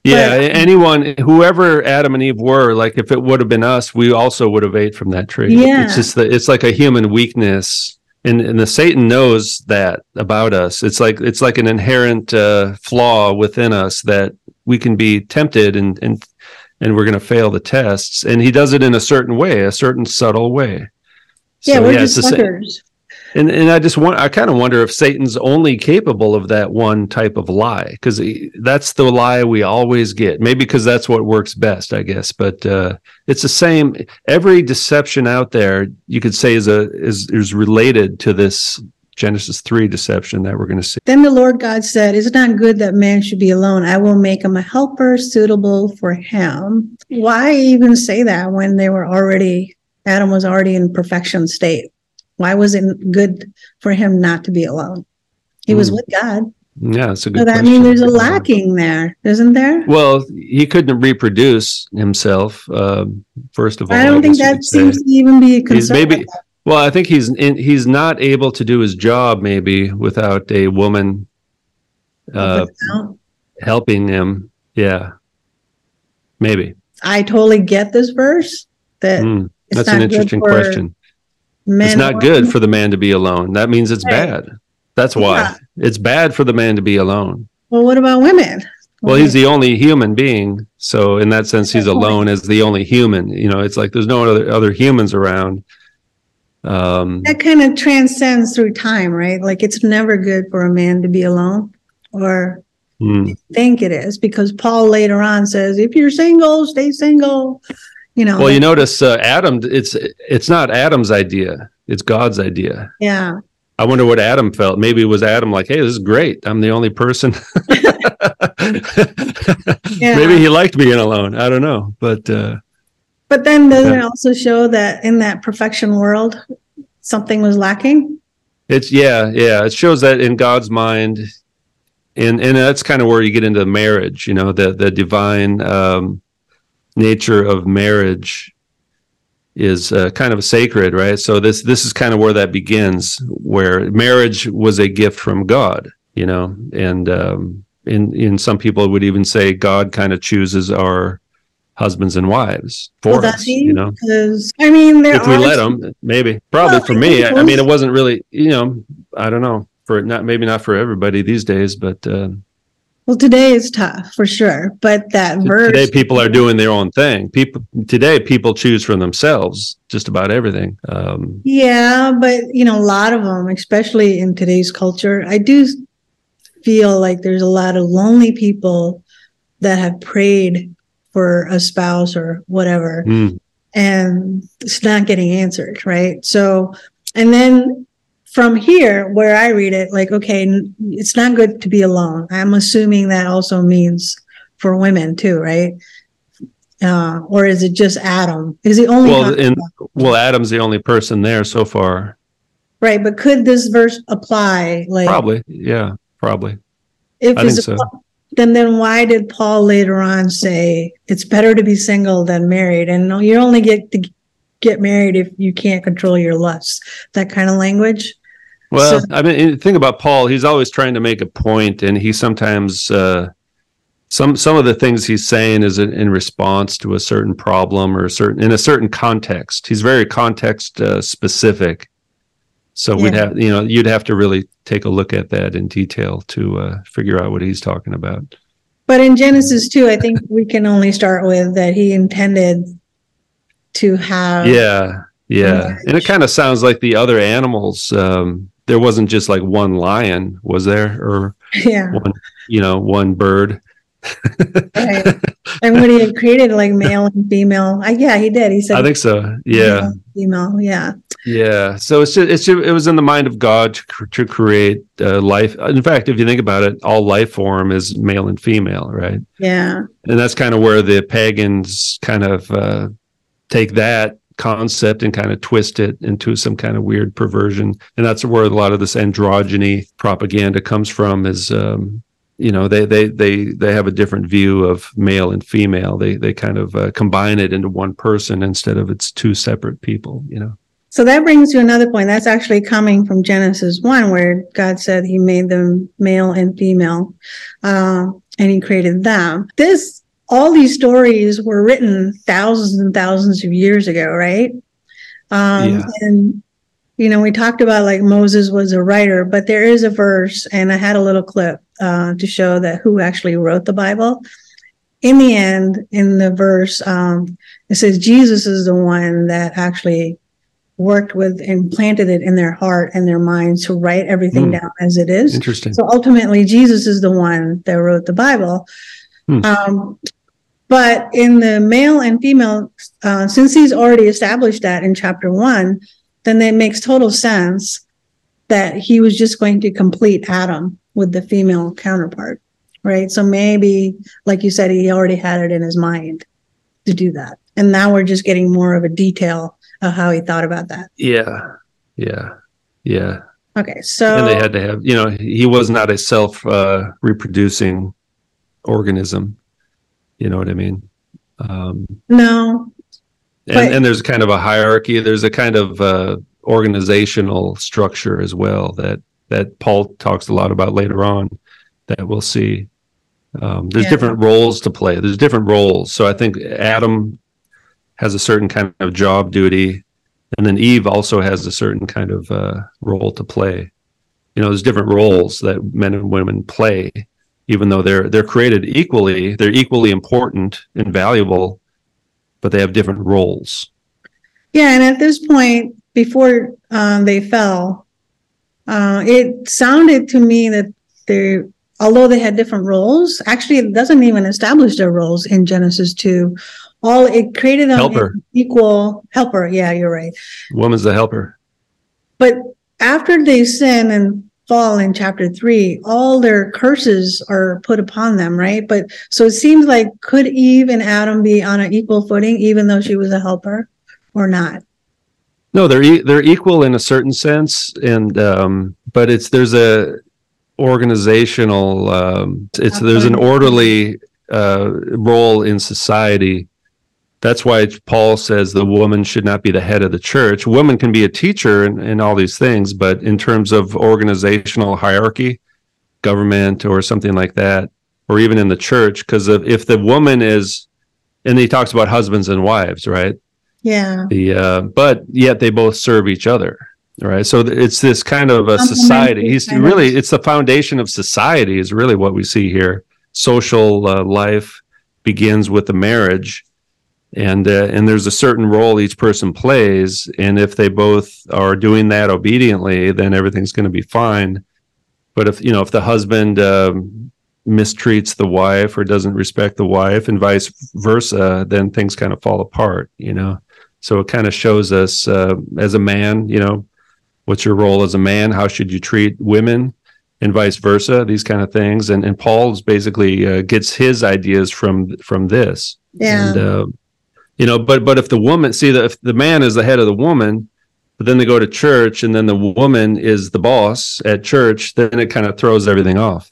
Speaker 2: Yeah, but, anyone, whoever Adam and Eve were, like if it would have been us, we also would have ate from that tree.
Speaker 1: Yeah,
Speaker 2: it's just that it's like a human weakness, and and the Satan knows that about us. It's like it's like an inherent uh, flaw within us that we can be tempted and and and we're going to fail the tests. And he does it in a certain way, a certain subtle way.
Speaker 1: Yeah, so, we're yeah, just suckers.
Speaker 2: And and I just want I kind of wonder if Satan's only capable of that one type of lie because that's the lie we always get. Maybe because that's what works best, I guess. But uh, it's the same. Every deception out there, you could say, is a is is related to this Genesis 3 deception that we're going to see.
Speaker 1: Then the Lord God said, It's not good that man should be alone. I will make him a helper suitable for him. Why even say that when they were already, Adam was already in perfection state? Why was it good for him not to be alone? He mm. was hmm. with God.
Speaker 2: Yeah, it's a good.
Speaker 1: So that means there's a lacking there, isn't there?
Speaker 2: Well, he couldn't reproduce himself. Uh, first of all,
Speaker 1: I don't I think that seems to even be a concern.
Speaker 2: He's maybe. Well, I think he's in, he's not able to do his job maybe without a woman uh, helping him. Yeah, maybe.
Speaker 1: I totally get this verse. That mm,
Speaker 2: that's an interesting question. Men it's not good for the man to be alone. That means it's right. bad. That's why yeah. it's bad for the man to be alone.
Speaker 1: Well, what about women?
Speaker 2: Well, he's the only human being, so in that sense, he's alone as the only human. You know, it's like there's no other other humans around.
Speaker 1: Um, that kind of transcends through time, right? Like it's never good for a man to be alone, or hmm. think it is, because Paul later on says, "If you're single, stay single." You know
Speaker 2: well you notice uh, adam it's it's not adam's idea it's god's idea.
Speaker 1: Yeah.
Speaker 2: I wonder what adam felt. Maybe it was adam like hey this is great. I'm the only person. Yeah. maybe he liked being alone. I don't know but uh
Speaker 1: but then doesn't yeah. it also show that in that perfection world something was lacking?
Speaker 2: It's yeah yeah. It shows that in god's mind and and that's kind of where you get into marriage you know the the divine um nature of marriage is uh, kind of sacred, right? So this this is kind of where that begins, where marriage was a gift from God, you know, and um, in in some people would even say God kind of chooses our husbands and wives for
Speaker 1: Well,
Speaker 2: us, you know.
Speaker 1: Because I mean, there
Speaker 2: If we let them, maybe. Probably
Speaker 1: Well,
Speaker 2: for me, I, I mean, it wasn't really, you know, I don't know for not maybe not for everybody these days, but uh,
Speaker 1: Well, today is tough for sure, but that verse
Speaker 2: today people are doing their own thing. People today people choose for themselves just about everything. Um,
Speaker 1: Yeah, but you know, a lot of them, especially in today's culture, I do feel like there's a lot of lonely people that have prayed for a spouse or whatever,
Speaker 2: mm,
Speaker 1: and it's not getting answered, right? So, and then from here, where I read it, like, okay, it's not good to be alone. I'm assuming that also means for women too, right? Uh, or is it just Adam? Is he only
Speaker 2: well, and well, Adam's the only person there so far.
Speaker 1: Right, but could this verse apply? Like,
Speaker 2: Probably, yeah, probably.
Speaker 1: if
Speaker 2: I think so.
Speaker 1: then then why did Paul later on say it's better to be single than married? And you only get to get married if you can't control your lusts. That kind of language.
Speaker 2: Well,
Speaker 1: So-
Speaker 2: I mean, the thing about Paul, he's always trying to make a point, and he sometimes uh, some some of the things he's saying is in, in response to a certain problem or a certain in a certain context. He's very context uh, specific. So we'd have, you know, you'd have to really take a look at that in detail to uh, figure out what he's talking about.
Speaker 1: But in Genesis 2, I think we can only start with that he intended to have.
Speaker 2: Yeah, yeah,
Speaker 1: marriage.
Speaker 2: and it kind of sounds like the other animals. Um, there wasn't just like one lion, was there, or
Speaker 1: Yeah.
Speaker 2: one, you know, one bird.
Speaker 1: Right. and when he had created like male and female, I, yeah, he did. He said,
Speaker 2: I think so. Yeah,
Speaker 1: male female. Yeah.
Speaker 2: yeah. So it's just, it's just, it was in the mind of God to, to create uh, life. In fact, if you think about it, all life form is male and female, right?
Speaker 1: Yeah.
Speaker 2: And that's kind of where the pagans kind of uh, take that concept and kind of twist it into some kind of weird perversion. And that's where a lot of this androgyny propaganda comes from. Is um, you know they they they they have a different view of male and female. They they kind of uh, combine it into one person instead of it's two separate people. You know.
Speaker 1: So that brings to another point. That's actually coming from Genesis 1, where God said he made them male and female, uh, and he created them. This, all these stories were written thousands and thousands of years ago, right? Um,
Speaker 2: Yeah.
Speaker 1: And, you know, we talked about like Moses was a writer, but there is a verse, and I had a little clip uh, to show that who actually wrote the Bible. In the end, in the verse, um, it says Jesus is the one that actually worked with and planted it in their heart and their minds to write everything
Speaker 2: Hmm.
Speaker 1: down as it is.
Speaker 2: Interesting.
Speaker 1: So ultimately, Jesus is the one that wrote the Bible.
Speaker 2: Hmm.
Speaker 1: Um, but in the male and female, uh, since he's already established that in chapter one, then it makes total sense that he was just going to complete Adam with the female counterpart, right? So maybe, like you said, he already had it in his mind to do that. And now we're just getting more of a detail of how he thought about that.
Speaker 2: yeah. Yeah. Yeah.
Speaker 1: Okay, so
Speaker 2: and they had to have you know he was not a self uh, reproducing organism. You know what i mean? Um,
Speaker 1: no,
Speaker 2: and,
Speaker 1: But-
Speaker 2: and there's kind of a hierarchy. There's a kind of uh, organizational structure as well that that paul talks a lot about later on that we'll see. Um, there's
Speaker 1: Yeah.
Speaker 2: different roles to play. There's different roles. So i think adam has a certain kind of job duty and then eve also has a certain kind of uh, role to play. You know there's different roles that men and women play even though they're they're created equally they're equally important and valuable but they have different roles
Speaker 1: Yeah, and at this point, before um, they fell, uh, it sounded to me that they, although they had different roles, actually it doesn't even establish their roles in Genesis two. All it created them
Speaker 2: Helper.
Speaker 1: equal helper. Yeah, you're right.
Speaker 2: woman's the helper
Speaker 1: But after they sin and fall in chapter three, all their curses are put upon them, right? But so it seems like could Eve and Adam be on an equal footing, even though she was a helper, or not?
Speaker 2: no they're e- they're equal in a certain sense and um but it's there's a organizational um it's there's an orderly uh role in society that's why Paul says the woman should not be the head of the church. Woman can be a teacher and, and all these things, but in terms of organizational hierarchy, government or something like that, or even in the church, because if the woman is, and he talks about husbands and wives, right?
Speaker 1: Yeah.
Speaker 2: The uh, but yet they both serve each other, right? So it's this kind of a society. He's really it's the foundation of society is really what we see here. Social uh, life begins with the marriage and uh, and there's a certain role each person plays and if they both are doing that obediently then everything's going to be fine. But if you know if the husband um, mistreats the wife or doesn't respect the wife and vice versa then things kind of fall apart you know? So it kind of shows us uh, as a man you know what's your role as a man? How should you treat women? And vice versa these kind of things. And and paul's basically uh, gets his ideas from from this.
Speaker 1: Yeah.
Speaker 2: And, uh, you know but but if the woman see that if the man is the head of the woman but then they go to church and then the woman is the boss at church then it kind of throws everything off.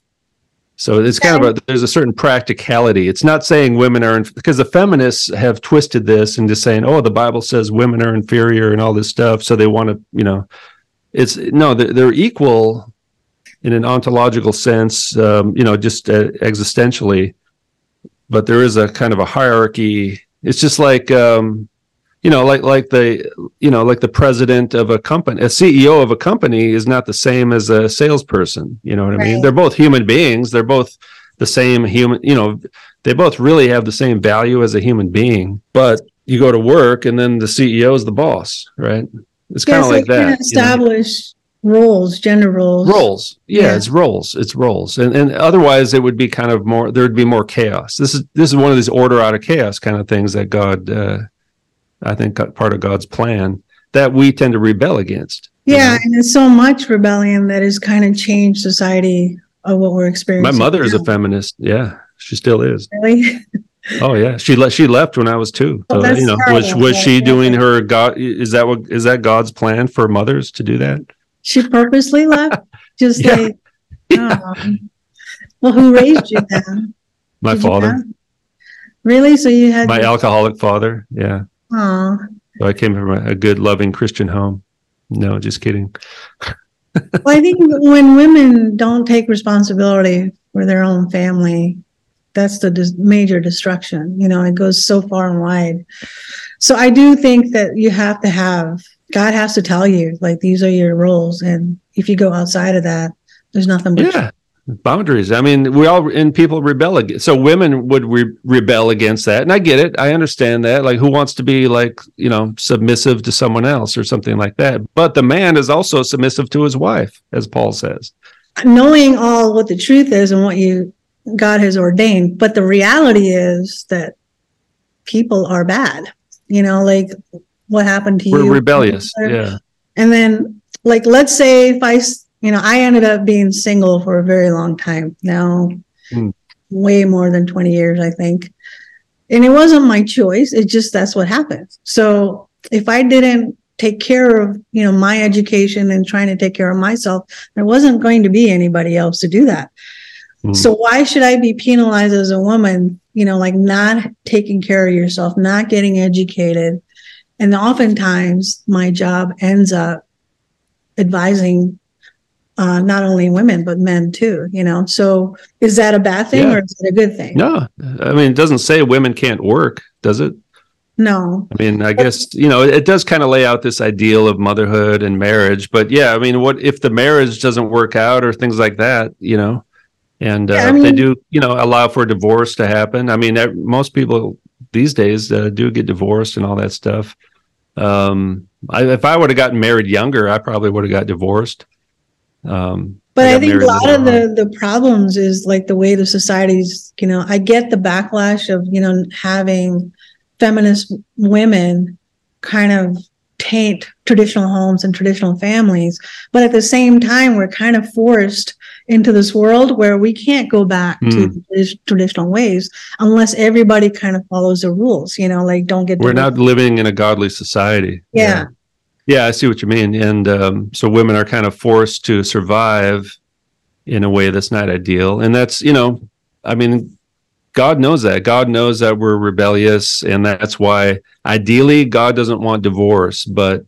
Speaker 2: So it's kind of a there's a certain practicality. It's not saying women are because the feminists have twisted this just saying oh the bible says women are inferior and all this stuff so they want to you know. It's no they're, they're equal in an ontological sense um, you know just uh, existentially but there is a kind of a hierarchy it's just like um, you know, like like the you know, like the president of a company, a CEO of a company is not the same as a salesperson. You know what right. I mean? They're both human beings. They're both the same human. You know, they both really have the same value as a human being. But you go to work, and then the CEO is the boss, right? It's kind of like that.
Speaker 1: Establish roles gender roles
Speaker 2: roles yeah, yeah, it's roles it's roles and and otherwise it would be kind of more there'd be more chaos this is this is one of these order out of chaos kind of things that god uh, i think part of god's plan that we tend to rebel against
Speaker 1: yeah know? and there's so much rebellion that has kind of changed society of what we're experiencing
Speaker 2: my mother now. is a feminist yeah she still is
Speaker 1: really
Speaker 2: Oh yeah, she left. She left when I was two. So, you know, was was she doing her God? Is that what is that God's plan for mothers to do that?
Speaker 1: She purposely left, just yeah. like. Oh. well, who raised you then?
Speaker 2: My Did father.
Speaker 1: Really? So you had
Speaker 2: my alcoholic father? Yeah.
Speaker 1: Oh.
Speaker 2: So I came from a, a good, loving Christian home. No, just kidding.
Speaker 1: well, I think when women don't take responsibility for their own family, that's the dis- major destruction. You know, it goes so far and wide. So I do think that you have to have God has to tell you like these are your roles, and if you go outside of that, there's nothing but
Speaker 2: yeah. boundaries. I mean, we all and people rebel against. So women would re- rebel against that, and I get it. I understand that. Like, who wants to be like you know submissive to someone else or something like that? But the man is also submissive to his wife, as Paul says.
Speaker 1: Knowing all what the truth is and what you God has ordained, but the reality is that people are bad. You know, like what happened to
Speaker 2: We're you. rebellious. Yeah.
Speaker 1: And then, like, let's say if I, you know, I ended up being single for a very long time now, mm. way more than 20 years, I think. And it wasn't my choice. It just, that's what happened. So if I didn't take care of, you know, my education and trying to take care of myself, there wasn't going to be anybody else to do that. Mm. So why should I be penalized as a woman, you know, like not taking care of yourself, not getting educated, and oftentimes my job ends up advising uh, not only women, but men too, you know? So is that a bad thing yeah. or is it a good thing?
Speaker 2: No, I mean, it doesn't say women can't work, does it?
Speaker 1: No.
Speaker 2: I mean, I guess, you know, it does kind of lay out this ideal of motherhood and marriage, but yeah, I mean, what if the marriage doesn't work out or things like that, you know? And uh, yeah, I mean, they do, you know, allow for divorce to happen. I mean, most people these days uh, do get divorced and all that stuff. Um, I, if I would have gotten married younger, I probably would have got divorced. Um,
Speaker 1: but I, I think a lot of the the problems is like the way the society's. You know, I get the backlash of you know having feminist women kind of taint traditional homes and traditional families, but at the same time, we're kind of forced into this world where we can't go back mm. to hmm. traditional ways unless everybody kind of follows the rules you know like don't get
Speaker 2: we're not living in a godly society
Speaker 1: yeah yeah,
Speaker 2: yeah i see what you mean and um, so women are kind of forced to survive in a way that's not ideal and that's you know i mean God knows that. God knows that we're rebellious, and that's why ideally God doesn't want divorce. But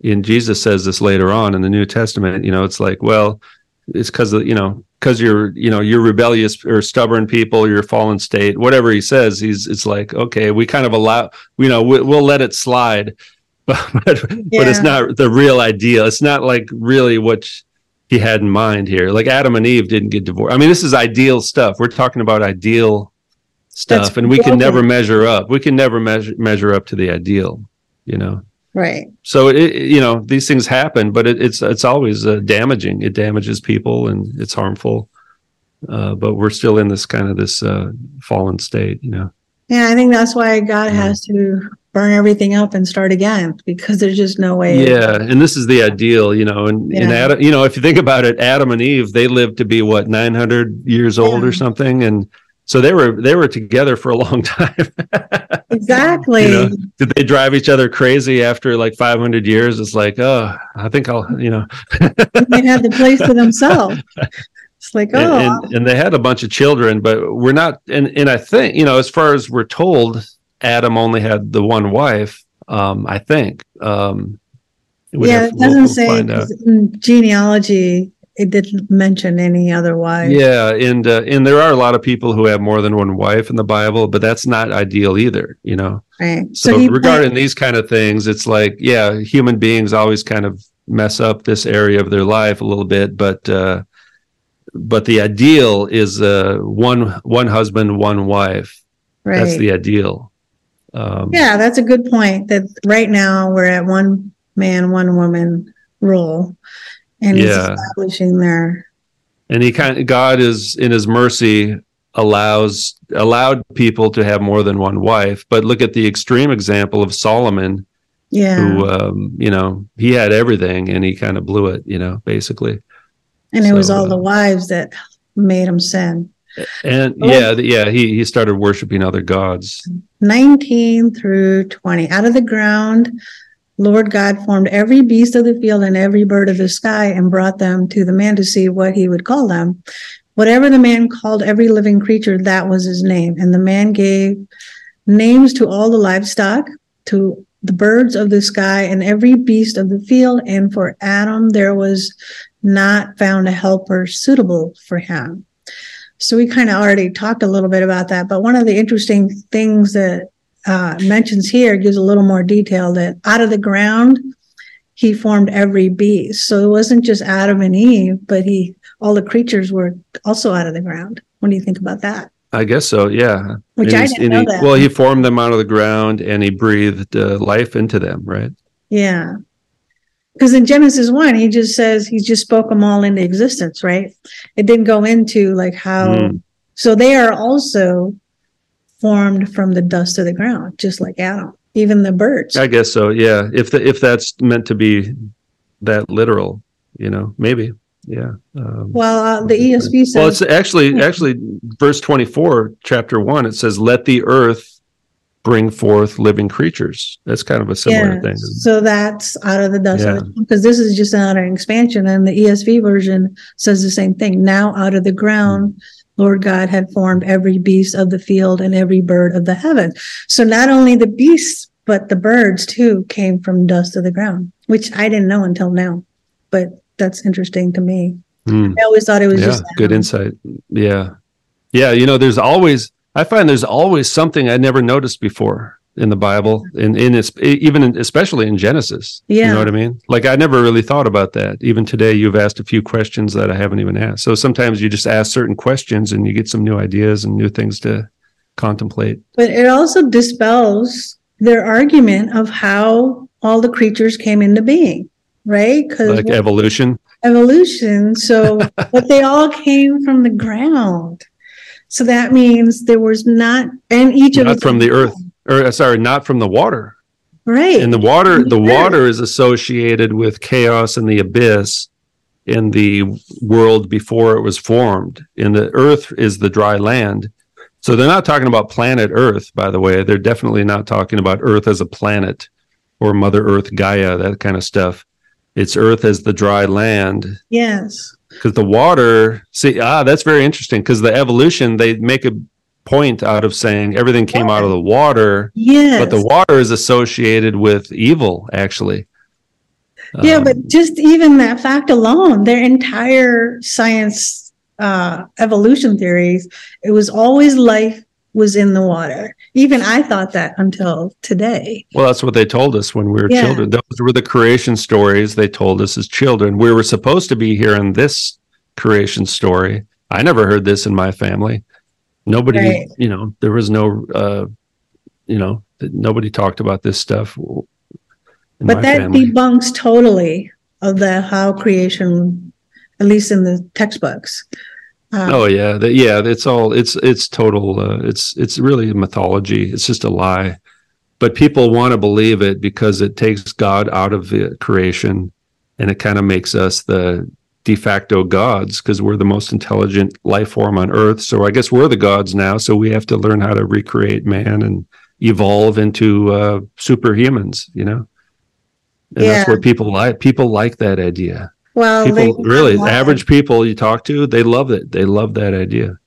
Speaker 2: in Jesus says this later on in the New Testament, you know, it's like, well, it's because of you know because you're you know you're rebellious or stubborn people, you're fallen state, whatever he says. He's it's like okay, we kind of allow you know we, will let it slide, but but, yeah. but it's not the real ideal. It's not like really what he had in mind here. Like Adam and Eve didn't get divorced. I mean, this is ideal stuff. We're talking about ideal stuff That's and we can never measure up we can never measure measure up to the ideal you know
Speaker 1: right
Speaker 2: so it you know these things happen but it, it's it's always uh, damaging it damages people and it's harmful uh, but we're still in this kind of this uh, fallen state you know
Speaker 1: yeah i think that's why god yeah. has to burn everything up and start again because there's just no way
Speaker 2: yeah and this is the ideal you know and, yeah. and adam you know if you think about it adam and eve they lived to be what 900 years old yeah. or something and so they were they were together for a long time.
Speaker 1: Exactly.
Speaker 2: You know, did they drive each other crazy after like 500 years? It's like oh i think i'll you know.
Speaker 1: They had the place to themselves. It's like oh
Speaker 2: and, and, and, they had a bunch of children but we're not and and i think you know as far as we're told adam only had the one wife um i think um
Speaker 1: yeah have, it doesn't we'll, say genealogy it didn't mention any other wives.
Speaker 2: Yeah, and uh, and there are a lot of people who have more than one wife in the Bible, but that's not ideal either. You know.
Speaker 1: Right.
Speaker 2: So, so regarding these kind of things, it's like yeah, human beings always kind of mess up this area of their life a little bit, but uh, but the ideal is uh, one one husband, one wife. Right. That's the ideal.
Speaker 1: Um, yeah, that's a good point. That right now we're at one man, one woman rule and yeah. establishing there.
Speaker 2: And he kind of God is in his mercy allows allowed people to have more than one wife. But look at the extreme example of Solomon.
Speaker 1: Yeah.
Speaker 2: Who um, you know, he had everything and he kind of blew it, you know, basically.
Speaker 1: And it so, was all uh, the wives that made him sin.
Speaker 2: And oh. yeah, yeah, he he started worshiping other gods.
Speaker 1: 19 through 20. Out of the ground Lord God formed every beast of the field and every bird of the sky and brought them to the man to see what he would call them. Whatever the man called every living creature, that was his name. And the man gave names to all the livestock, to the birds of the sky, and every beast of the field. And for Adam, there was not found a helper suitable for him. So we kind of already talked a little bit about that. But one of the interesting things that uh, mentions here gives a little more detail that out of the ground he formed every beast. So it wasn't just Adam and Eve, but he all the creatures were also out of the ground. What do you think about that?
Speaker 2: I guess so. Yeah.
Speaker 1: Which and I didn't know
Speaker 2: he,
Speaker 1: that.
Speaker 2: Well, he formed them out of the ground and he breathed uh, life into them, right?
Speaker 1: Yeah. Because in Genesis one, he just says he just spoke them all into existence, right? It didn't go into like how. Mm. So they are also formed from the dust of the ground, just like Adam. Even the birds.
Speaker 2: I guess so. Yeah. If the, if that's meant to be that literal, you know, maybe. Yeah.
Speaker 1: Um, well, uh, the ESV says.
Speaker 2: Well, it's actually actually verse twenty four, chapter one. It says, "Let the earth bring forth living creatures." That's kind of a similar yeah, thing.
Speaker 1: So that's out of the dust yeah. because this is just of expansion, and the ESV version says the same thing. Now out of the ground. Lord God had formed every beast of the field and every bird of the heaven. So not only the beasts, but the birds too came from dust of the ground, which I didn't know until now. But that's interesting to me. Mm. I always thought it was
Speaker 2: yeah,
Speaker 1: just
Speaker 2: good insight. Yeah. Yeah. You know, there's always, I find there's always something I never noticed before in the Bible, in in its even in, especially in Genesis.
Speaker 1: Yeah,
Speaker 2: you know what I mean. Like I never really thought about that. Even today, you've asked a few questions that I haven't even asked. So sometimes you just ask certain questions and you get some new ideas and new things to contemplate.
Speaker 1: But it also dispels their argument of how all the creatures came into being, right?
Speaker 2: Because like what, evolution.
Speaker 1: Evolution. So, but they all came from the ground. So that means there was not, and each
Speaker 2: not
Speaker 1: of us
Speaker 2: from the earth or uh, sorry, not from the water.
Speaker 1: Right.
Speaker 2: And the water, the water is associated with chaos and the abyss in the world before it was formed. And the earth is the dry land. So they're not talking about planet Earth, by the way. They're definitely not talking about Earth as a planet or Mother Earth, Gaia, that kind of stuff. It's Earth as the dry land.
Speaker 1: Yes.
Speaker 2: Because the water, see, ah, that's very interesting. Because the evolution, they make a point out of saying everything came out of the water,
Speaker 1: yes.
Speaker 2: but the water is associated with evil, actually.
Speaker 1: Yeah,
Speaker 2: Um,
Speaker 1: but just even that fact alone, their entire science uh, evolution theories, it was always life was in the water. Even I thought that until today.
Speaker 2: Well, that's what they told us when we were
Speaker 1: Yeah.
Speaker 2: children. Those were the creation stories they told us as children. We were supposed to be here in this creation story. I never heard this in my family. Nobody,
Speaker 1: Right.
Speaker 2: you know, there was no, uh, you know, nobody talked about this stuff.
Speaker 1: But that
Speaker 2: family.
Speaker 1: debunks totally of the how creation, at least in the textbooks. Uh,
Speaker 2: Oh yeah, the, yeah. It's all it's it's total. Uh, it's it's really a mythology. It's just a lie. But people want to believe it because it takes God out of the creation, and it kind of makes us the de facto gods because we're the most intelligent life form on Earth. So I guess we're the gods now. So we have to learn how to recreate man and evolve into uh, superhumans. You know, and that's
Speaker 1: Yeah.
Speaker 2: what people like. People like that idea
Speaker 1: well,
Speaker 2: people
Speaker 1: they
Speaker 2: really average people you talk to they love it they love that idea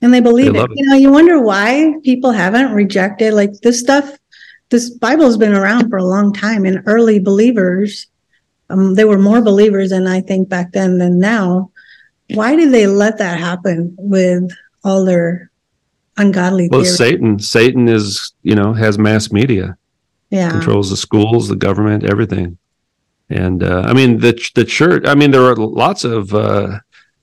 Speaker 1: and they believe
Speaker 2: They
Speaker 1: it.
Speaker 2: it.
Speaker 1: You know, you wonder why people haven't rejected like this stuff. This Bible's been around for a long time, and early believers, um, they were more believers than I think back then than now. Why did they let that happen with all their ungodly
Speaker 2: well
Speaker 1: theories?
Speaker 2: satan satan is you know has mass media.
Speaker 1: Yeah,
Speaker 2: controls the schools the government everything. And uh, i mean the the church i mean there are lots of uh,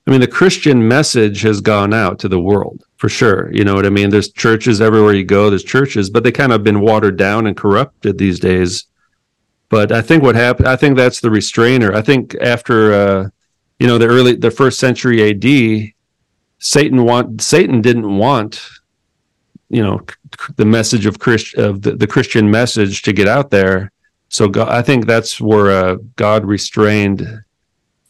Speaker 2: i mean the christian message has gone out to the world for sure. You know what i mean? There's churches everywhere you go there's churches but they kind of been watered down and corrupted these days but i think what happened i think that's the restrainer i think after uh, you know the early the first century ad satan want satan didn't want you know the message of Christ of the, the Christian message to get out there. So God, I think that's where uh, God restrained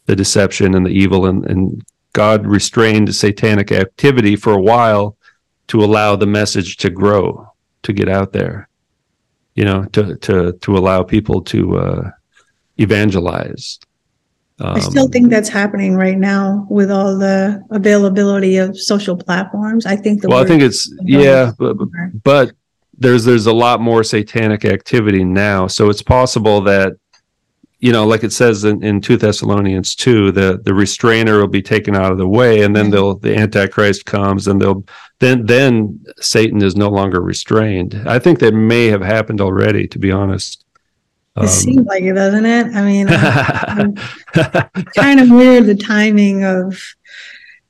Speaker 2: the deception and the evil, and, and God restrained satanic activity for a while to allow the message to grow, to get out there. You know, to to to allow people to uh, evangelize.
Speaker 1: I still
Speaker 2: Um,
Speaker 1: think that's happening right now with all the availability of social platforms. I think the
Speaker 2: well, I think it's yeah, but but there's there's a lot more satanic activity now so it's possible that you know like it says in, in 2 thessalonians 2 the the restrainer will be taken out of the way and then
Speaker 1: Mhm.
Speaker 2: they'll the antichrist comes and they'll then then satan is no longer restrained i think that may have happened already to be honest
Speaker 1: it
Speaker 2: Um,
Speaker 1: seems like it, doesn't it? I mean, kind of weird the timing of,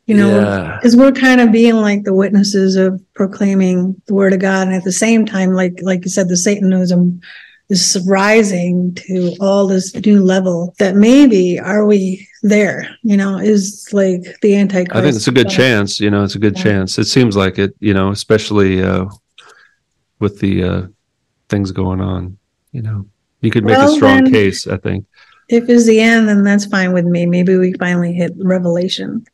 Speaker 1: you know,
Speaker 2: yeah.
Speaker 1: because we're kind of being like the witnesses of proclaiming the word of God, and at the same time, like like you said, the Satanism is rising to all this new level. That maybe are we there? You know, is like the Antichrist.
Speaker 2: I think it's a good chance. You know, it's a good
Speaker 1: Yeah.
Speaker 2: chance. It seems like it. You know, especially uh, with the uh, things going on. You know, you could make
Speaker 1: Well,
Speaker 2: a strong case. I think.
Speaker 1: If it's the end, then that's fine with me. Maybe we finally hit Revelation.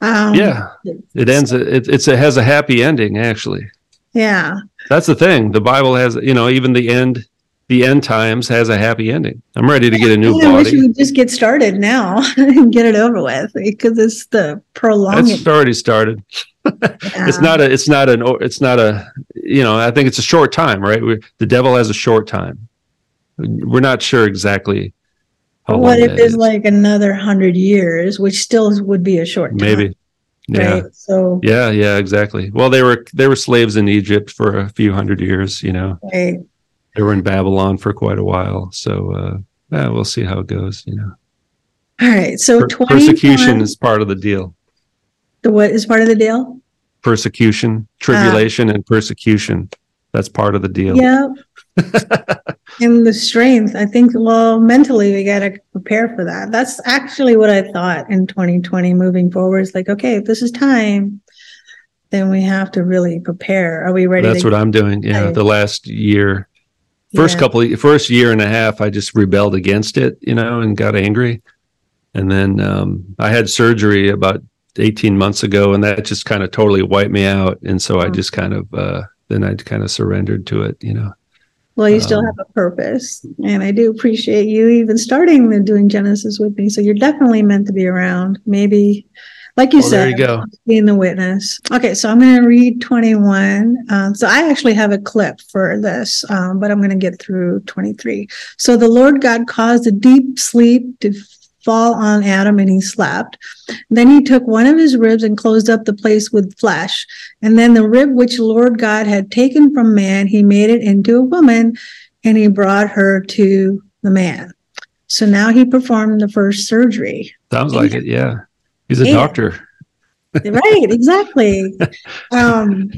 Speaker 1: Um,
Speaker 2: yeah, it ends. It, it's it has a happy ending. Actually,
Speaker 1: Yeah.
Speaker 2: that's the thing. The Bible has. You know, even the end. The end times has a happy ending. I'm ready to get a new
Speaker 1: I wish we would just get started now and get it over with because it's the prolonging.
Speaker 2: It's already started. It's not a. It's not an. It's not a. You know, I think it's a short time, right? we the devil has a short time. We're not sure exactly. how
Speaker 1: What
Speaker 2: long
Speaker 1: if it's like another hundred years, which still would be a short time,
Speaker 2: maybe? Yeah.
Speaker 1: right? So,
Speaker 2: Yeah, yeah, exactly. Well, they were they were slaves in Egypt for a few hundred years. You know,
Speaker 1: right.
Speaker 2: They were in Babylon for quite a while. So, uh, yeah, we'll see how it goes. You know,
Speaker 1: All right. So,
Speaker 2: Per- persecution is part of the deal.
Speaker 1: the what is part of the deal?
Speaker 2: Persecution, tribulation, and persecution. That's part of the deal.
Speaker 1: Yeah. and the strength, I think, well, mentally, we got to prepare for that. That's actually what I thought in 2020 moving forward. It's like, okay, if this is time, then we have to really prepare. Are we ready?
Speaker 2: That's what I'm doing. Yeah, the last year, first
Speaker 1: Yeah.
Speaker 2: couple, of, first year and a half, I just rebelled against it, you know, and got angry. And then um, I had surgery about 18 months ago, and that just kind of totally wiped me out. And so I
Speaker 1: Mm.
Speaker 2: just kind of, uh, then I kind of surrendered to it, you know.
Speaker 1: Well, you still
Speaker 2: Um,
Speaker 1: have a purpose, and I do appreciate you even starting the doing Genesis with me. So you're definitely meant to be around. Maybe, like you
Speaker 2: Well,
Speaker 1: said,
Speaker 2: there you go.
Speaker 1: being the witness. Okay, so I'm going to read 21. Um, so I actually have a clip for this, um, but I'm going to get through 23. So the Lord God caused a deep sleep to fall on Adam and he slept. Then he took one of his ribs and closed up the place with flesh. And then the rib which Lord God had taken from man, he made it into a woman and he brought her to the man. So now he performed the first surgery.
Speaker 2: Sounds like it. Yeah. He's a
Speaker 1: Yeah.
Speaker 2: doctor.
Speaker 1: right exactly um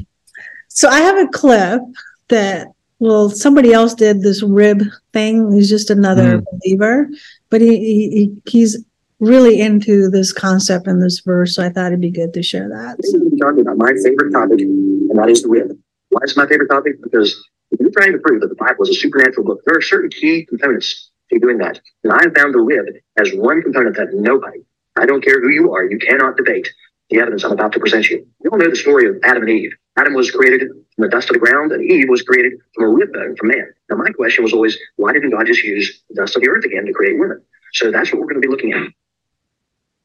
Speaker 1: so i have a clip that well somebody else did this rib thing he's just another believer but he, he he- he's really into this concept in this verse so i thought it'd be good to share that
Speaker 3: Today we're going to be talking about my favorite topic, and that is the rib. Why is it my favorite topic? Because if you're trying to prove that the Bible is a supernatural book, there are certain key components to doing that. And I found the rib as one component that nobody, I don't care who you are, you cannot debate the evidence I'm about to present you. You all know the story of Adam and Eve. Adam was created from the dust of the ground, and Eve was created from a rib bone from man. Now, my question was always, why didn't God just use the dust of the earth again to create women? So that's what we're going to be looking at.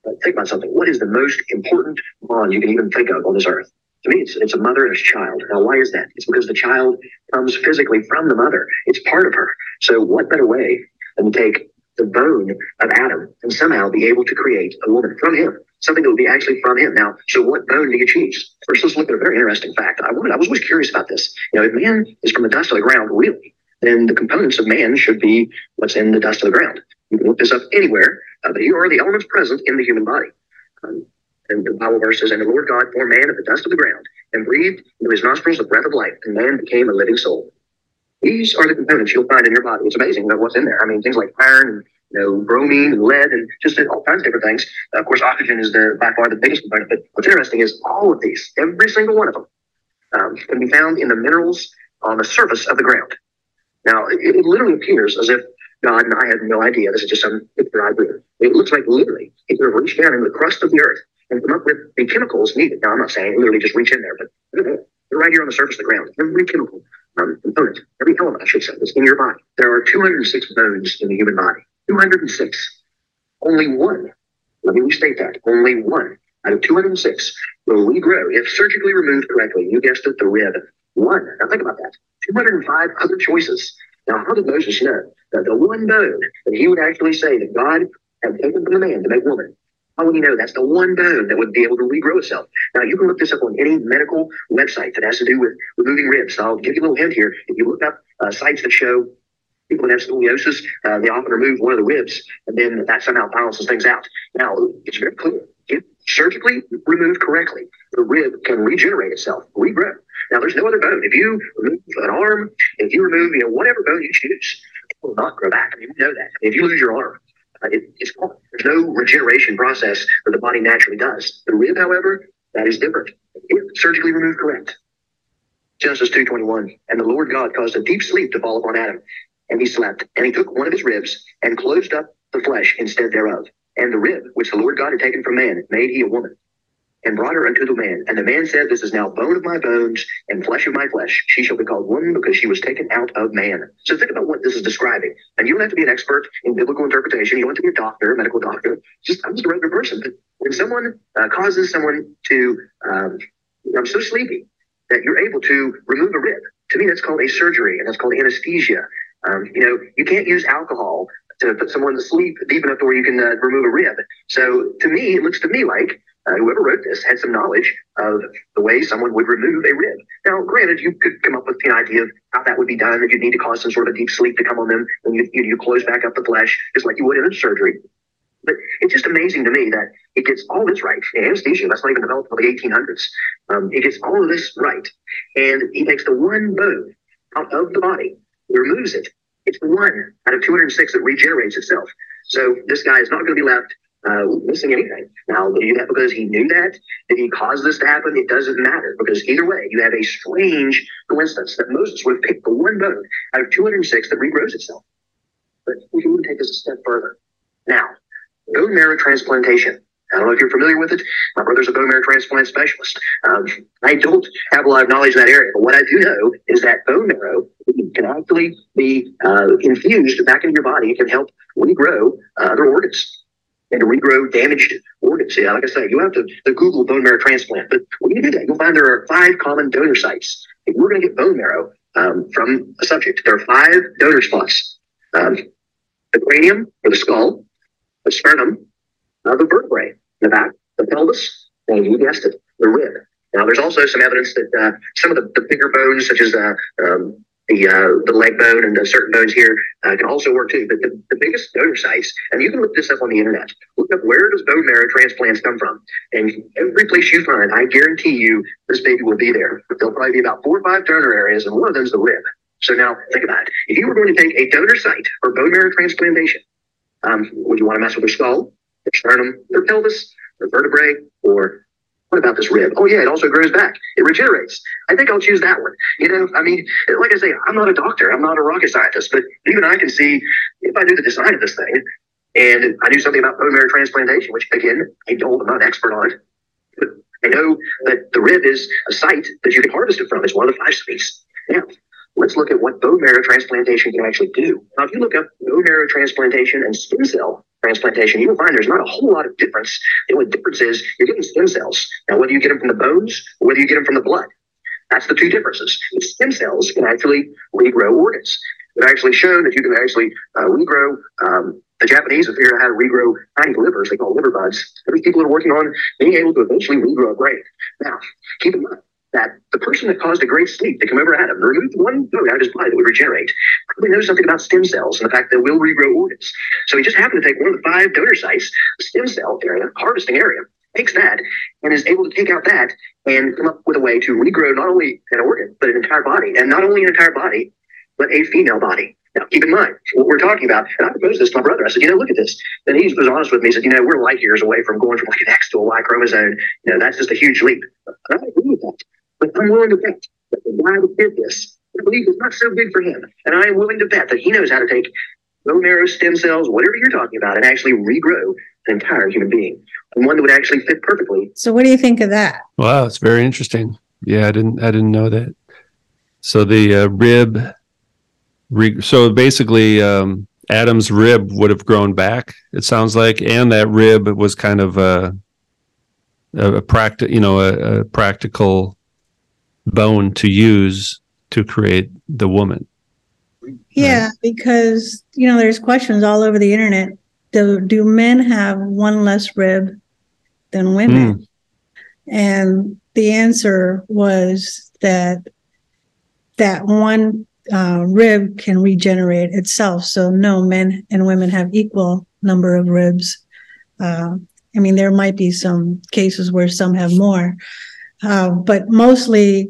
Speaker 3: But think about something. What is the most important bond you can even think of on this earth? To me, it's, it's a mother and a child. Now, why is that? It's because the child comes physically from the mother. It's part of her. So what better way than to take the bone of Adam and somehow be able to create a woman from him, something that would be actually from him. Now, so what bone do you choose? First, let's look at a very interesting fact. I wanted, I was always curious about this. You know, if man is from the dust of the ground, really, then the components of man should be what's in the dust of the ground. You can look this up anywhere, uh, but here are the elements present in the human body. Um, and the Bible verse says, And the Lord God formed man of the dust of the ground and breathed into his nostrils the breath of life, and man became a living soul. These are the components you'll find in your body. It's amazing about what's in there. I mean, things like iron and you know, bromine and lead and just all kinds of different things. Uh, of course, oxygen is the by far the biggest component. But what's interesting is all of these, every single one of them, um, can be found in the minerals on the surface of the ground. Now, it, it literally appears as if God and I had no idea. This is just some picture I drew. It looks like literally he could have reached down into the crust of the earth and come up with the chemicals needed. Now, I'm not saying literally just reach in there, but they're right here on the surface of the ground. Every chemical um, component, every element, I should say, is in your body. There are 206 bones in the human body. 206. Only one, let me restate that, only one out of 206 will regrow if surgically removed correctly. You guessed it, the rib. One. Now think about that. 205 other choices. Now, how did Moses know that the one bone that he would actually say that God had taken from the man to make woman? How would he know that's the one bone that would be able to regrow itself? Now, you can look this up on any medical website that has to do with removing ribs. I'll give you a little hint here. If you look up uh, sites that show people that have scoliosis, uh, they often remove one of the ribs, and then that somehow balances things out. Now, it's very clear. If surgically removed correctly, the rib can regenerate itself, regrow. Now, there's no other bone. If you remove an arm, if you remove, you know, whatever bone you choose, it will not grow back. I mean, you know that. If you lose your arm, uh, it, it's gone. There's no regeneration process that the body naturally does. The rib, however, that is different. If surgically removed correct. Genesis 2.21, and the Lord God caused a deep sleep to fall upon Adam, and he slept. And he took one of his ribs and closed up the flesh instead thereof. And the rib, which the Lord God had taken from man, made he a woman, and brought her unto the man. And the man said, This is now bone of my bones and flesh of my flesh. She shall be called woman because she was taken out of man. So think about what this is describing. And you don't have to be an expert in biblical interpretation. You don't have to be a doctor, a medical doctor. Just I'm just a regular person. But when someone uh, causes someone to, um, I'm so sleepy that you're able to remove a rib. To me, that's called a surgery, and that's called anesthesia. Um, you know, you can't use alcohol to put someone to sleep deep enough to where you can uh, remove a rib. So to me, it looks to me like uh, whoever wrote this had some knowledge of the way someone would remove a rib. Now, granted, you could come up with an idea of how that would be done, that you'd need to cause some sort of a deep sleep to come on them, and you, you, you close back up the flesh, just like you would in a surgery. But it's just amazing to me that it gets all this right. Anesthesia, that's not even developed until the 1800s. Um, it gets all of this right. And he takes the one bone out of the body, he removes it. It's one out of 206 that regenerates itself. So this guy is not going to be left uh, missing anything. Now, because he knew that? Did he cause this to happen? It doesn't matter because either way, you have a strange coincidence that Moses would picked the one bone out of 206 that regrows itself. But we can take this a step further. Now, bone marrow transplantation. I don't know if you're familiar with it. My brother's a bone marrow transplant specialist. Um, I don't have a lot of knowledge in that area, but what I do know is that bone marrow can actually be uh, infused back into your body. It can help regrow uh, other organs. And to regrow damaged organs. Yeah, like I said, you have to, to Google bone marrow transplant, but when you do that, you'll find there are five common donor sites. If we're going to get bone marrow um, from a subject, there are five donor spots. Um, the cranium or the skull, the sternum, uh, the vertebrae, the back, the pelvis, and you guessed it, the rib. Now, there's also some evidence that uh, some of the, the bigger bones, such as uh, um, the uh, the leg bone and the certain bones here uh, can also work too. But the, the biggest donor sites, and you can look this up on the internet. Look up where does bone marrow transplants come from, and every place you find, I guarantee you, this baby will be there. There'll probably be about four or five donor areas, and one of them is the rib. So now think about it. If you were going to take a donor site for bone marrow transplantation, um, would you want to mess with their skull, their sternum, their pelvis, their vertebrae, or what about this rib? Oh yeah, it also grows back. It regenerates. I think I'll choose that one. You know, I mean, like I say, I'm not a doctor. I'm not a rocket scientist, but even I can see if I knew the design of this thing and I knew something about bone marrow transplantation, which again, I don't, I'm not an expert on it, but I know that the rib is a site that you can harvest it from. It's one of the five sites. Now, let's look at what bone marrow transplantation can actually do. Now, if you look up bone marrow transplantation and stem cell transplantation, you will find there's not a whole lot of difference. The only difference is you're getting stem cells. Now, whether you get them from the bones or whether you get them from the blood, that's the two differences. Stem cells can actually regrow organs. It's actually shown that you can actually uh, regrow. Um, the Japanese have figured out how to regrow tiny livers. They call liver buds. There's people that are working on being able to eventually regrow a brain. Now, keep in mind, that the person that caused a great sleep to come over Adam removed one bone out of his body that would regenerate probably knows something about stem cells and the fact that will regrow organs. So he just happened to take one of the five donor sites, stem cell area, harvesting area, takes that and is able to take out that and come up with a way to regrow not only an organ, but an entire body. And not only an entire body, but a female body. Now, keep in mind what we're talking about. And I proposed this to my brother. I said, you know, look at this. And he was honest with me. He said, you know, we're light years away from going from like an X to a Y chromosome. You know, that's just a huge leap. And I agree with that. But I'm willing to bet that the guy that did this, I believe is not so big for him. And I am willing to bet that he knows how to take bone marrow, stem cells, whatever you're talking about, and actually regrow an entire human being. And one that would actually fit perfectly.
Speaker 1: So what do you think of that?
Speaker 2: Wow, it's very interesting. Yeah, I didn't I didn't know that. So the uh, rib re- so basically um, Adam's rib would have grown back, it sounds like, and that rib was kind of a a, a practical, you know, a, a practical bone to use to create the woman.
Speaker 1: Yeah, because you know, there's questions all over the internet. Do do men have one less rib than women?
Speaker 2: Mm.
Speaker 1: And the answer was that that one uh, rib can regenerate itself. So no, men and women have equal number of ribs. Uh, I mean, there might be some cases where some have more, uh, but mostly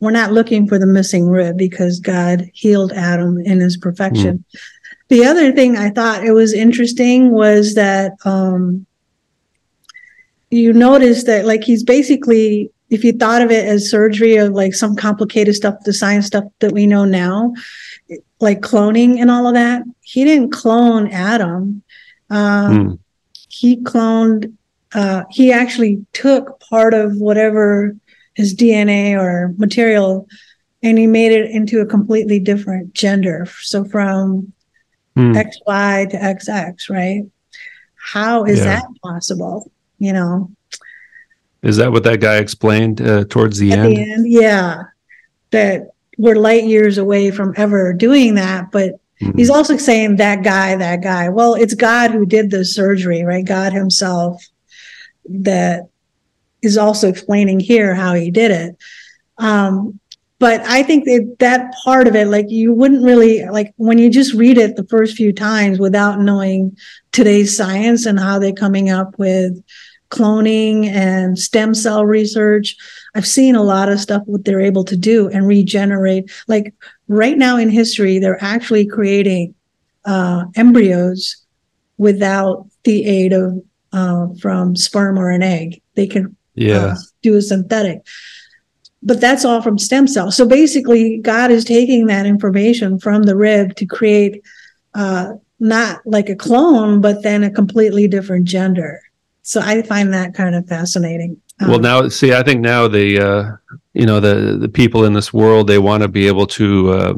Speaker 1: we're not looking for the missing rib because God healed Adam in his perfection. Mm. The other thing I thought it was interesting was that um, you notice that like he's basically if you thought of it as surgery of like some complicated stuff, the science stuff that we know now, like cloning and all of that, he didn't clone Adam. Um, mm. He cloned, uh, he actually took part of whatever his DNA or material and he made it into a completely different gender. So from mm. XY to XX, right? How is yeah. that possible? You know,
Speaker 2: is that what that guy explained uh, towards the end?
Speaker 1: the end? Yeah, that we're light years away from ever doing that. But mm-hmm. he's also saying that guy, that guy. Well, it's God who did the surgery, right? God Himself that is also explaining here how He did it. Um, but I think that that part of it, like you wouldn't really like when you just read it the first few times without knowing today's science and how they're coming up with cloning and stem cell research. I've seen a lot of stuff what they're able to do and regenerate. Like right now in history, they're actually creating uh, embryos without the aid of uh, from sperm or an egg. They can
Speaker 2: yeah. uh,
Speaker 1: do a synthetic. But that's all from stem cells. So basically, God is taking that information from the rib to create uh, not like a clone, but then a completely different gender. So I find that kind of fascinating.
Speaker 2: Um, well, now see, I think now the uh, you know the the people in this world they want to be able to uh,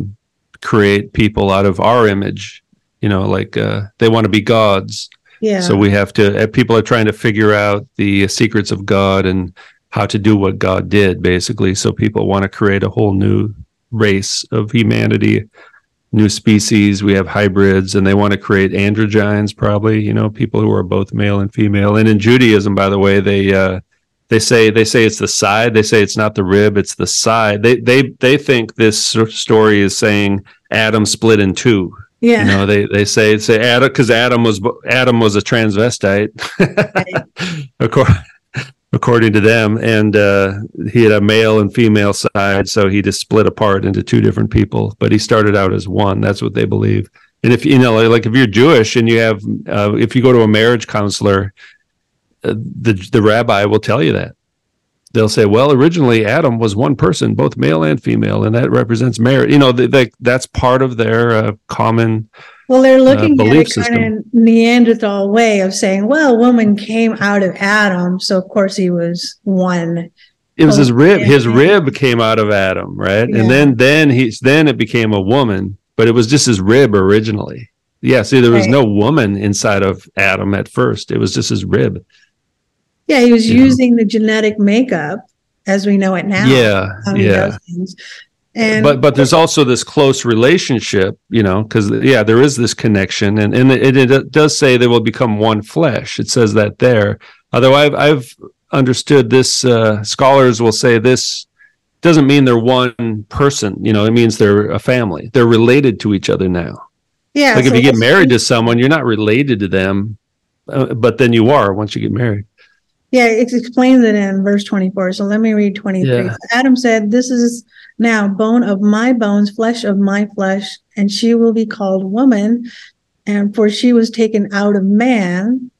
Speaker 2: create people out of our image. You know, like uh, they want to be gods.
Speaker 1: Yeah.
Speaker 2: So we have to. uh, People are trying to figure out the secrets of God and how to do what God did, basically. So people want to create a whole new race of humanity, new species. We have hybrids, and they want to create androgynes, probably. You know, people who are both male and female. And in Judaism, by the way, they uh, they say they say it's the side. They say it's not the rib; it's the side. They they they think this story is saying Adam split in two.
Speaker 1: Yeah.
Speaker 2: You know, they they say say Adam because Adam was Adam was a transvestite, according according to them, and uh, he had a male and female side, so he just split apart into two different people. But he started out as one. That's what they believe. And if you know, like if you're Jewish and you have, uh, if you go to a marriage counselor, uh, the the rabbi will tell you that. They'll say, "Well, originally Adam was one person, both male and female, and that represents marriage." You know, they, they, that's part of their uh, common
Speaker 1: Well, they're looking at
Speaker 2: belief
Speaker 1: it kind of Neanderthal way of saying, well, woman came out of Adam, so of course he was one.
Speaker 2: it was his
Speaker 1: Oh,
Speaker 2: rib his rib came out of adam right
Speaker 1: Yeah.
Speaker 2: and then then he's then it became a woman but it was just his rib originally yeah see there was
Speaker 1: Right.
Speaker 2: no woman inside of adam at first it was just his rib
Speaker 1: Yeah, he was
Speaker 2: know.
Speaker 1: using the genetic makeup as we know it now.
Speaker 2: yeah yeah.
Speaker 1: And
Speaker 2: but but there's also this close relationship you know because yeah there is this connection and and it, it does say they will become one flesh it says that there although i've i've understood this uh scholars will say this doesn't mean they're one person you know it means they're a family they're related to each other now
Speaker 1: yeah,
Speaker 2: like if you get married to someone you're not related to them uh, but then you are once you get married
Speaker 1: Yeah, it explains it in verse 24. So let me read 23.
Speaker 2: Yeah.
Speaker 1: Adam said, This is now bone of my bones, flesh of my flesh, and she will be called woman. And for she was taken out of man.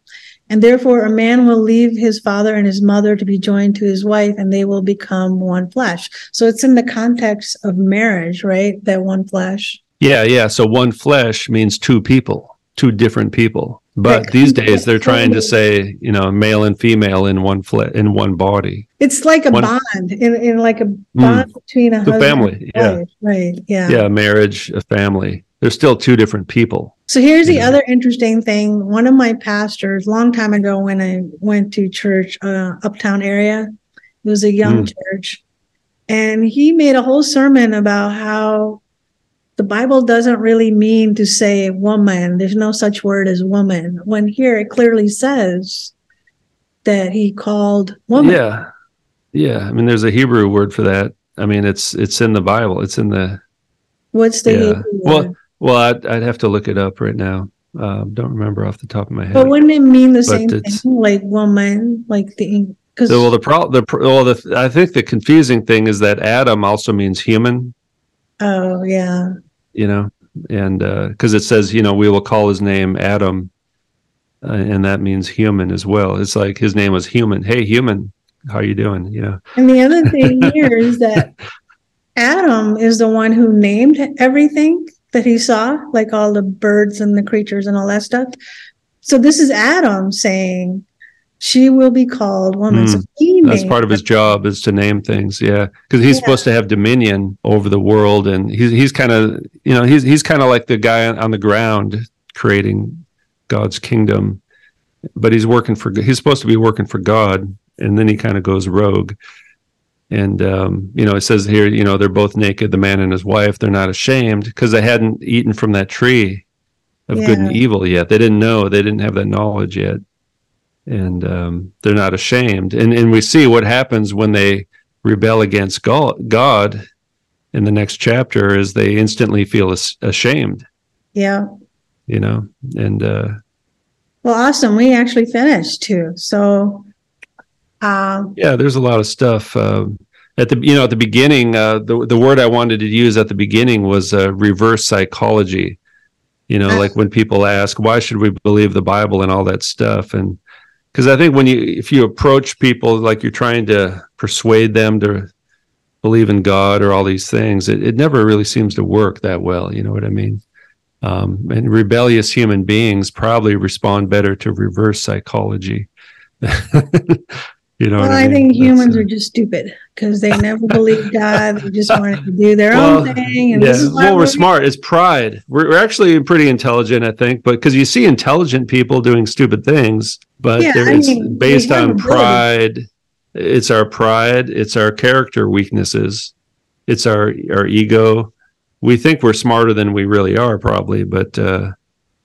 Speaker 1: And therefore, a man will leave his father and his mother to be joined to his wife, and they will become one flesh. So it's in the context of marriage, right? That one flesh.
Speaker 2: yeah yeah so one flesh means two people two different people but these days they're trying to say you know male and female in one fle- in one body
Speaker 1: It's like a
Speaker 2: One-
Speaker 1: bond, in, in like a bond between a
Speaker 2: the family yeah
Speaker 1: wife. Right. Yeah.
Speaker 2: yeah marriage a family they're still two different people
Speaker 1: So here's the
Speaker 2: Yeah.
Speaker 1: other interesting thing. One of my pastors, long time ago, when I went to church, uh, uptown area, it was a young
Speaker 2: Mm.
Speaker 1: church, and he made a whole sermon about how the Bible doesn't really mean to say woman. There's no such word as woman. When here it clearly says that he called woman.
Speaker 2: yeah yeah i mean there's a hebrew word for that i mean it's it's in the bible it's in the
Speaker 1: What's the
Speaker 2: Yeah.
Speaker 1: Hebrew
Speaker 2: Well,
Speaker 1: word?
Speaker 2: well i'd, I'd have to look it up right now um, don't remember off the top of my head
Speaker 1: But wouldn't it mean the
Speaker 2: But
Speaker 1: same thing, like woman, like the because
Speaker 2: So, well, the pro, the well, the I think the confusing thing is that Adam also means human,
Speaker 1: oh yeah,
Speaker 2: you know, and because it says, you know, we will call his name Adam, uh, and that means human as well. It's like his name was human. Hey, human, how you doing? You know,
Speaker 1: And the other thing here is that Adam is the one who named everything that he saw, like all the birds and the creatures and all that stuff. So this is Adam saying, "She will be called woman." so he
Speaker 2: Hmm. that's part of his job is to name things. Yeah, because he's
Speaker 1: Yeah.
Speaker 2: supposed to have dominion over the world, and he's he's kind of you know he's he's kind of like the guy on, on the ground creating God's kingdom, but he's working for he's supposed to be working for God, and then he kind of goes rogue. And um, you know, it says here, you know, they're both naked, the man and his wife. They're not ashamed because they hadn't eaten from that tree of good and evil yet. They didn't know. They didn't have that knowledge yet, and um, they're not ashamed. And and we see what happens when they rebel against Go- God. In the next chapter, is they instantly feel ashamed.
Speaker 1: Yeah.
Speaker 2: You know, and uh,
Speaker 1: Well, awesome. We actually finished too. So, um,
Speaker 2: Yeah, there's a lot of stuff. Um at the you know at the beginning, uh, the the word I wanted to use at the beginning was uh, reverse psychology. You know,
Speaker 1: Ah.
Speaker 2: like when people ask why should we believe the Bible and all that stuff, and because I think when you if you approach people like you're trying to persuade them to believe in God or all these things, it, it never really seems to work that well. You know what I mean? Um, and rebellious human beings probably respond better to reverse psychology. You know,
Speaker 1: Well, I
Speaker 2: mean?
Speaker 1: think humans
Speaker 2: uh,
Speaker 1: are just stupid because they never believed God. They just wanted to do their
Speaker 2: Well,
Speaker 1: own thing. And
Speaker 2: yeah,
Speaker 1: this is
Speaker 2: well, we're
Speaker 1: we're-
Speaker 2: smart. It's pride. We're, we're actually pretty intelligent, I think, but because you see intelligent people doing stupid things, but
Speaker 1: Yeah,
Speaker 2: there- it's
Speaker 1: mean,
Speaker 2: based on
Speaker 1: ability.
Speaker 2: pride. It's our pride. It's our character weaknesses. It's our our ego. We think we're smarter than we really are, probably, but uh,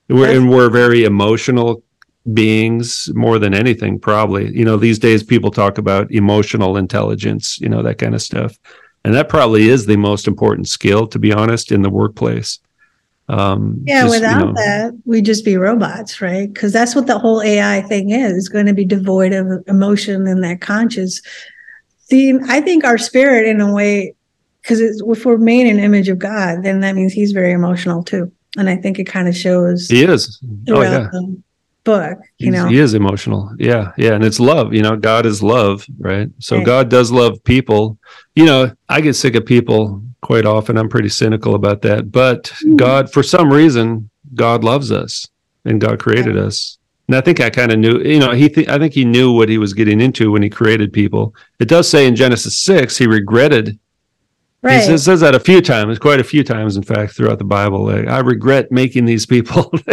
Speaker 2: we're and we're very emotional beings more than anything probably you know these days people talk about emotional intelligence you know that kind of stuff and that probably is the most important skill to be honest in the workplace um
Speaker 1: Yeah,
Speaker 2: just, you
Speaker 1: without
Speaker 2: know,
Speaker 1: that, we'd just be robots, right? Because that's what the whole AI thing is. It's going to be devoid of emotion and that conscious. The I think our spirit, in a way, because if we're made in image of God, then that means He's very emotional too. And I think it kind of shows
Speaker 2: he is oh yeah
Speaker 1: the book. You
Speaker 2: He's-
Speaker 1: know,
Speaker 2: he is emotional. Yeah yeah and it's love you know god is love right? So
Speaker 1: Right.
Speaker 2: god does love people. You know i get sick of people quite often. I'm pretty cynical about that. But
Speaker 1: Mm.
Speaker 2: god for some reason god loves us and god created us. And i think i kind of knew you know he th- i think he knew what he was getting into when he created people. It does say in genesis 6 he regretted
Speaker 1: right?
Speaker 2: he says, that a few times quite a few times in fact throughout the bible like, i regret making these people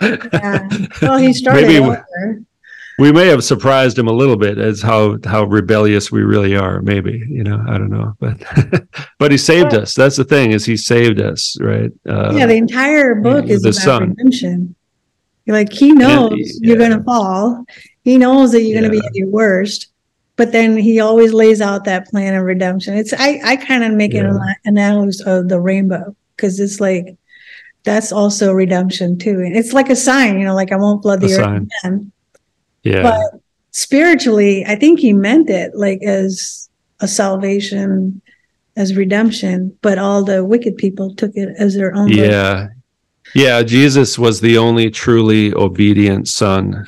Speaker 1: yeah. Well, He started
Speaker 2: Maybe-
Speaker 1: over.
Speaker 2: we may have surprised him a little bit as how how rebellious we really are maybe you know i don't know but but he saved us that's the thing is he saved us right uh,
Speaker 1: yeah, the entire book
Speaker 2: yeah,
Speaker 1: is about
Speaker 2: Son.
Speaker 1: redemption. Like he knows you're going to fall. He knows that you're going to be at your worst, but then he always lays out that plan of redemption. It's I I kind of make
Speaker 2: Yeah.
Speaker 1: an ana- analogy of the rainbow because it's like that's also redemption too. And it's like a sign, you know, like I won't flood the earth
Speaker 2: sign.
Speaker 1: again.
Speaker 2: yeah
Speaker 1: But spiritually, I think he meant it like as a salvation, as redemption, but all the wicked people took it as their own.
Speaker 2: yeah yeah jesus was the only truly obedient son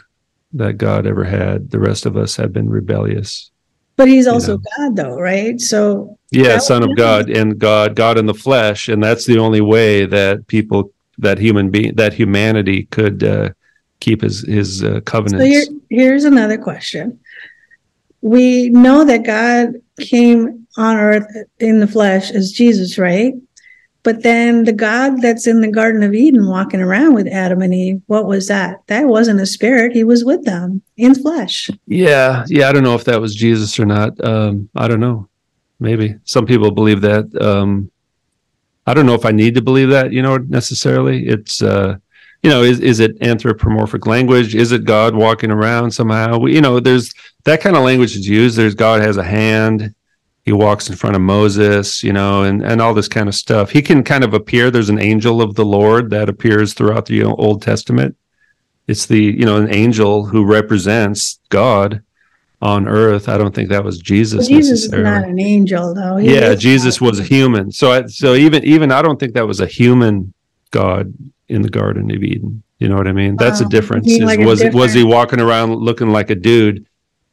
Speaker 2: that god ever had the rest of us have been rebellious
Speaker 1: But he's also God, though, right? So
Speaker 2: yeah son of god and god god in the flesh and that's the only way that people that human being that humanity could uh, keep his his uh,
Speaker 1: So
Speaker 2: covenants
Speaker 1: here, here's another question. We know that God came on earth in the flesh as Jesus, right? But then the God that's in the Garden of Eden walking around with Adam and Eve, what was that? That wasn't a spirit. He was with them in flesh.
Speaker 2: Yeah, yeah. I don't know if that was Jesus or not. Um, I don't know. Maybe some people believe that. Um, I don't know if I need to believe that. You know, necessarily. It's uh, you know, is is it anthropomorphic language? Is it God walking around somehow? We, you know, there's that kind of language is used. There's God has a hand. He walks in front of Moses, you know, and and all this kind of stuff. He can kind of appear. There's an angel of the Lord that appears throughout the Old Testament. It's the you know an angel who represents God on earth. I don't think that was Jesus,
Speaker 1: But Jesus is not an angel, though. He
Speaker 2: yeah, Jesus was a human. So I, so even even I don't think that was a human God in the Garden of Eden. You know what I mean? That's
Speaker 1: Oh,
Speaker 2: a difference. Is
Speaker 1: like a
Speaker 2: was was he walking around looking like a dude?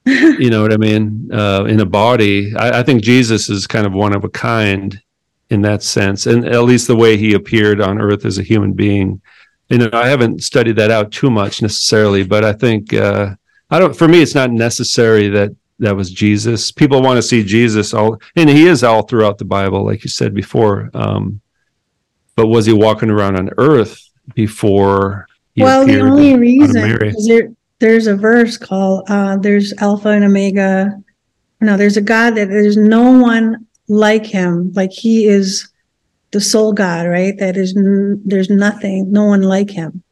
Speaker 2: You know what I mean? Uh, in a body. I, I think Jesus is kind of one of a kind in that sense, and at least the way he appeared on Earth as a human being. You know, I haven't studied that out too much necessarily, but I think uh, I don't. For me, it's not necessary that that was Jesus. People want to see Jesus all, and he is all throughout the Bible, like you said before. Um, but was he walking around on Earth before?
Speaker 1: Well, the only reason
Speaker 2: Mary?
Speaker 1: is there, there's a verse called uh, "There's Alpha and Omega." No, there's a God that there's no one like Him. Like He is the sole God, right? That is, n- there's nothing, no one like Him,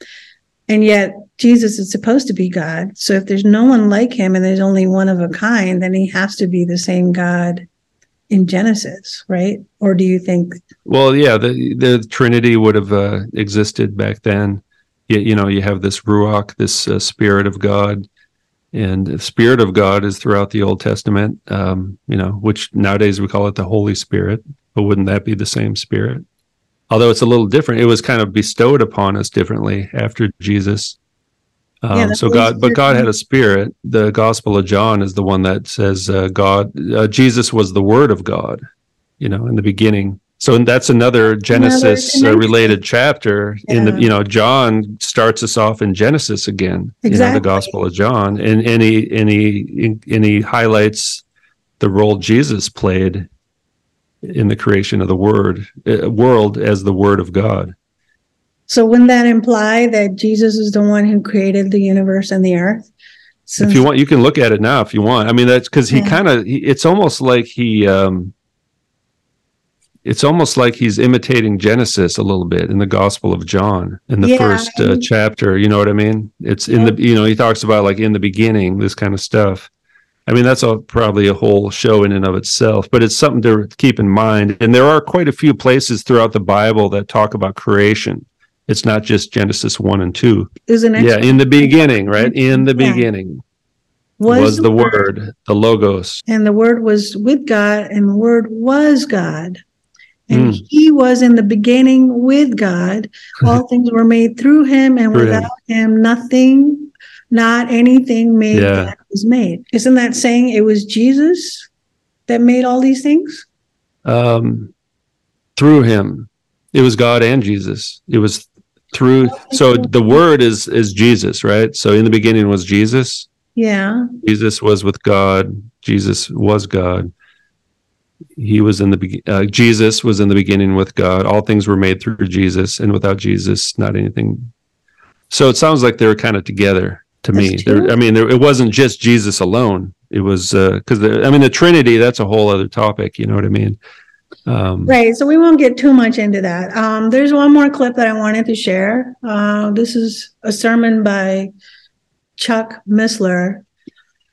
Speaker 1: and yet Jesus is supposed to be God. So if there's no one like Him and there's only one of a kind, then He has to be the same God in Genesis, right? Or do you think?
Speaker 2: Well, yeah, the the Trinity would have uh, existed back then. You, you know, you have this ruach, this uh, Spirit of God, and the Spirit of God is throughout the Old Testament. Um, you know, which nowadays we call it the Holy Spirit, but wouldn't that be the same Spirit? Although it's a little different, it was kind of bestowed upon us differently after Jesus. Um,
Speaker 1: Yeah,
Speaker 2: so God, but God had a spirit. The Gospel of John is the one that says uh, God, uh, Jesus was the Word of God. You know, in the beginning, So that's another Genesis
Speaker 1: another
Speaker 2: uh, related chapter in the you know John starts us off in Genesis again, you know,
Speaker 1: Exactly.
Speaker 2: the Gospel of John, and and he and he and he highlights the role Jesus played in the creation of the word uh, world as the Word of God.
Speaker 1: So wouldn't that imply that Jesus is the one who created the universe and the earth?
Speaker 2: if you want, you can look at it now if you want. I mean, that's because he
Speaker 1: Yeah.
Speaker 2: kind of it's almost like he. um it's almost like he's imitating Genesis a little bit in the Gospel of John in the
Speaker 1: Yeah,
Speaker 2: first uh, chapter. You know what I mean? It's in the you know he talks about like in the beginning this kind of stuff. I mean that's a, probably a whole show in and of itself, but it's something to keep in mind. And there are quite a few places throughout the Bible that talk about creation. It's not just Genesis one and two.
Speaker 1: is an
Speaker 2: Yeah, in the beginning, right? In the
Speaker 1: Yeah.
Speaker 2: beginning was, the word, the logos.
Speaker 1: and the word was with God, and the word was God. And
Speaker 2: Mm.
Speaker 1: he was in the beginning with God. All things were made through him, and
Speaker 2: Through him.
Speaker 1: without him, nothing, not anything made
Speaker 2: Yeah.
Speaker 1: that was made. Isn't that saying it was Jesus that made all these things?
Speaker 2: um, through him. It was God and Jesus. It was through. So the Word is is Jesus, right? So in the beginning was Jesus.
Speaker 1: Yeah.
Speaker 2: Jesus was with God. Jesus was God. He was in the be- uh, Jesus was in the beginning with God. All things were made through Jesus, and without Jesus, not anything. So it sounds like they were kind of together to me. There. I mean, there, it wasn't just Jesus alone. It was because I mean the Trinity. That's a whole other topic. You know what I mean? Um,
Speaker 1: Right. So we won't get too much into that. Um, there's one more clip that I wanted to share. Uh, this is a sermon by Chuck Missler,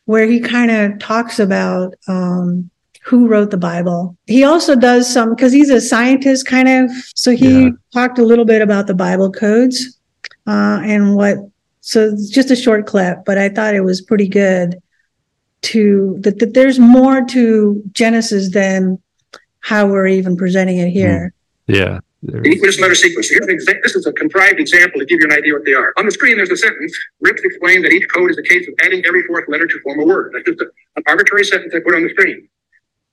Speaker 1: where he kind of talks about um, who wrote the Bible. He also does some, because he's a scientist kind of. So he
Speaker 2: Yeah.
Speaker 1: talked a little bit about the Bible codes uh, and what. So it's just a short clip, but I thought it was pretty good to that, that there's more to Genesis than how we're even presenting it here.
Speaker 2: Yeah. there-
Speaker 4: The letter sequence. Here's an exa- this is a contrived example to give you an idea what they are. On the screen, there's a sentence. Rips explained that each code is a case of adding every fourth letter to form a word. That's just a, an arbitrary sentence I put on the screen.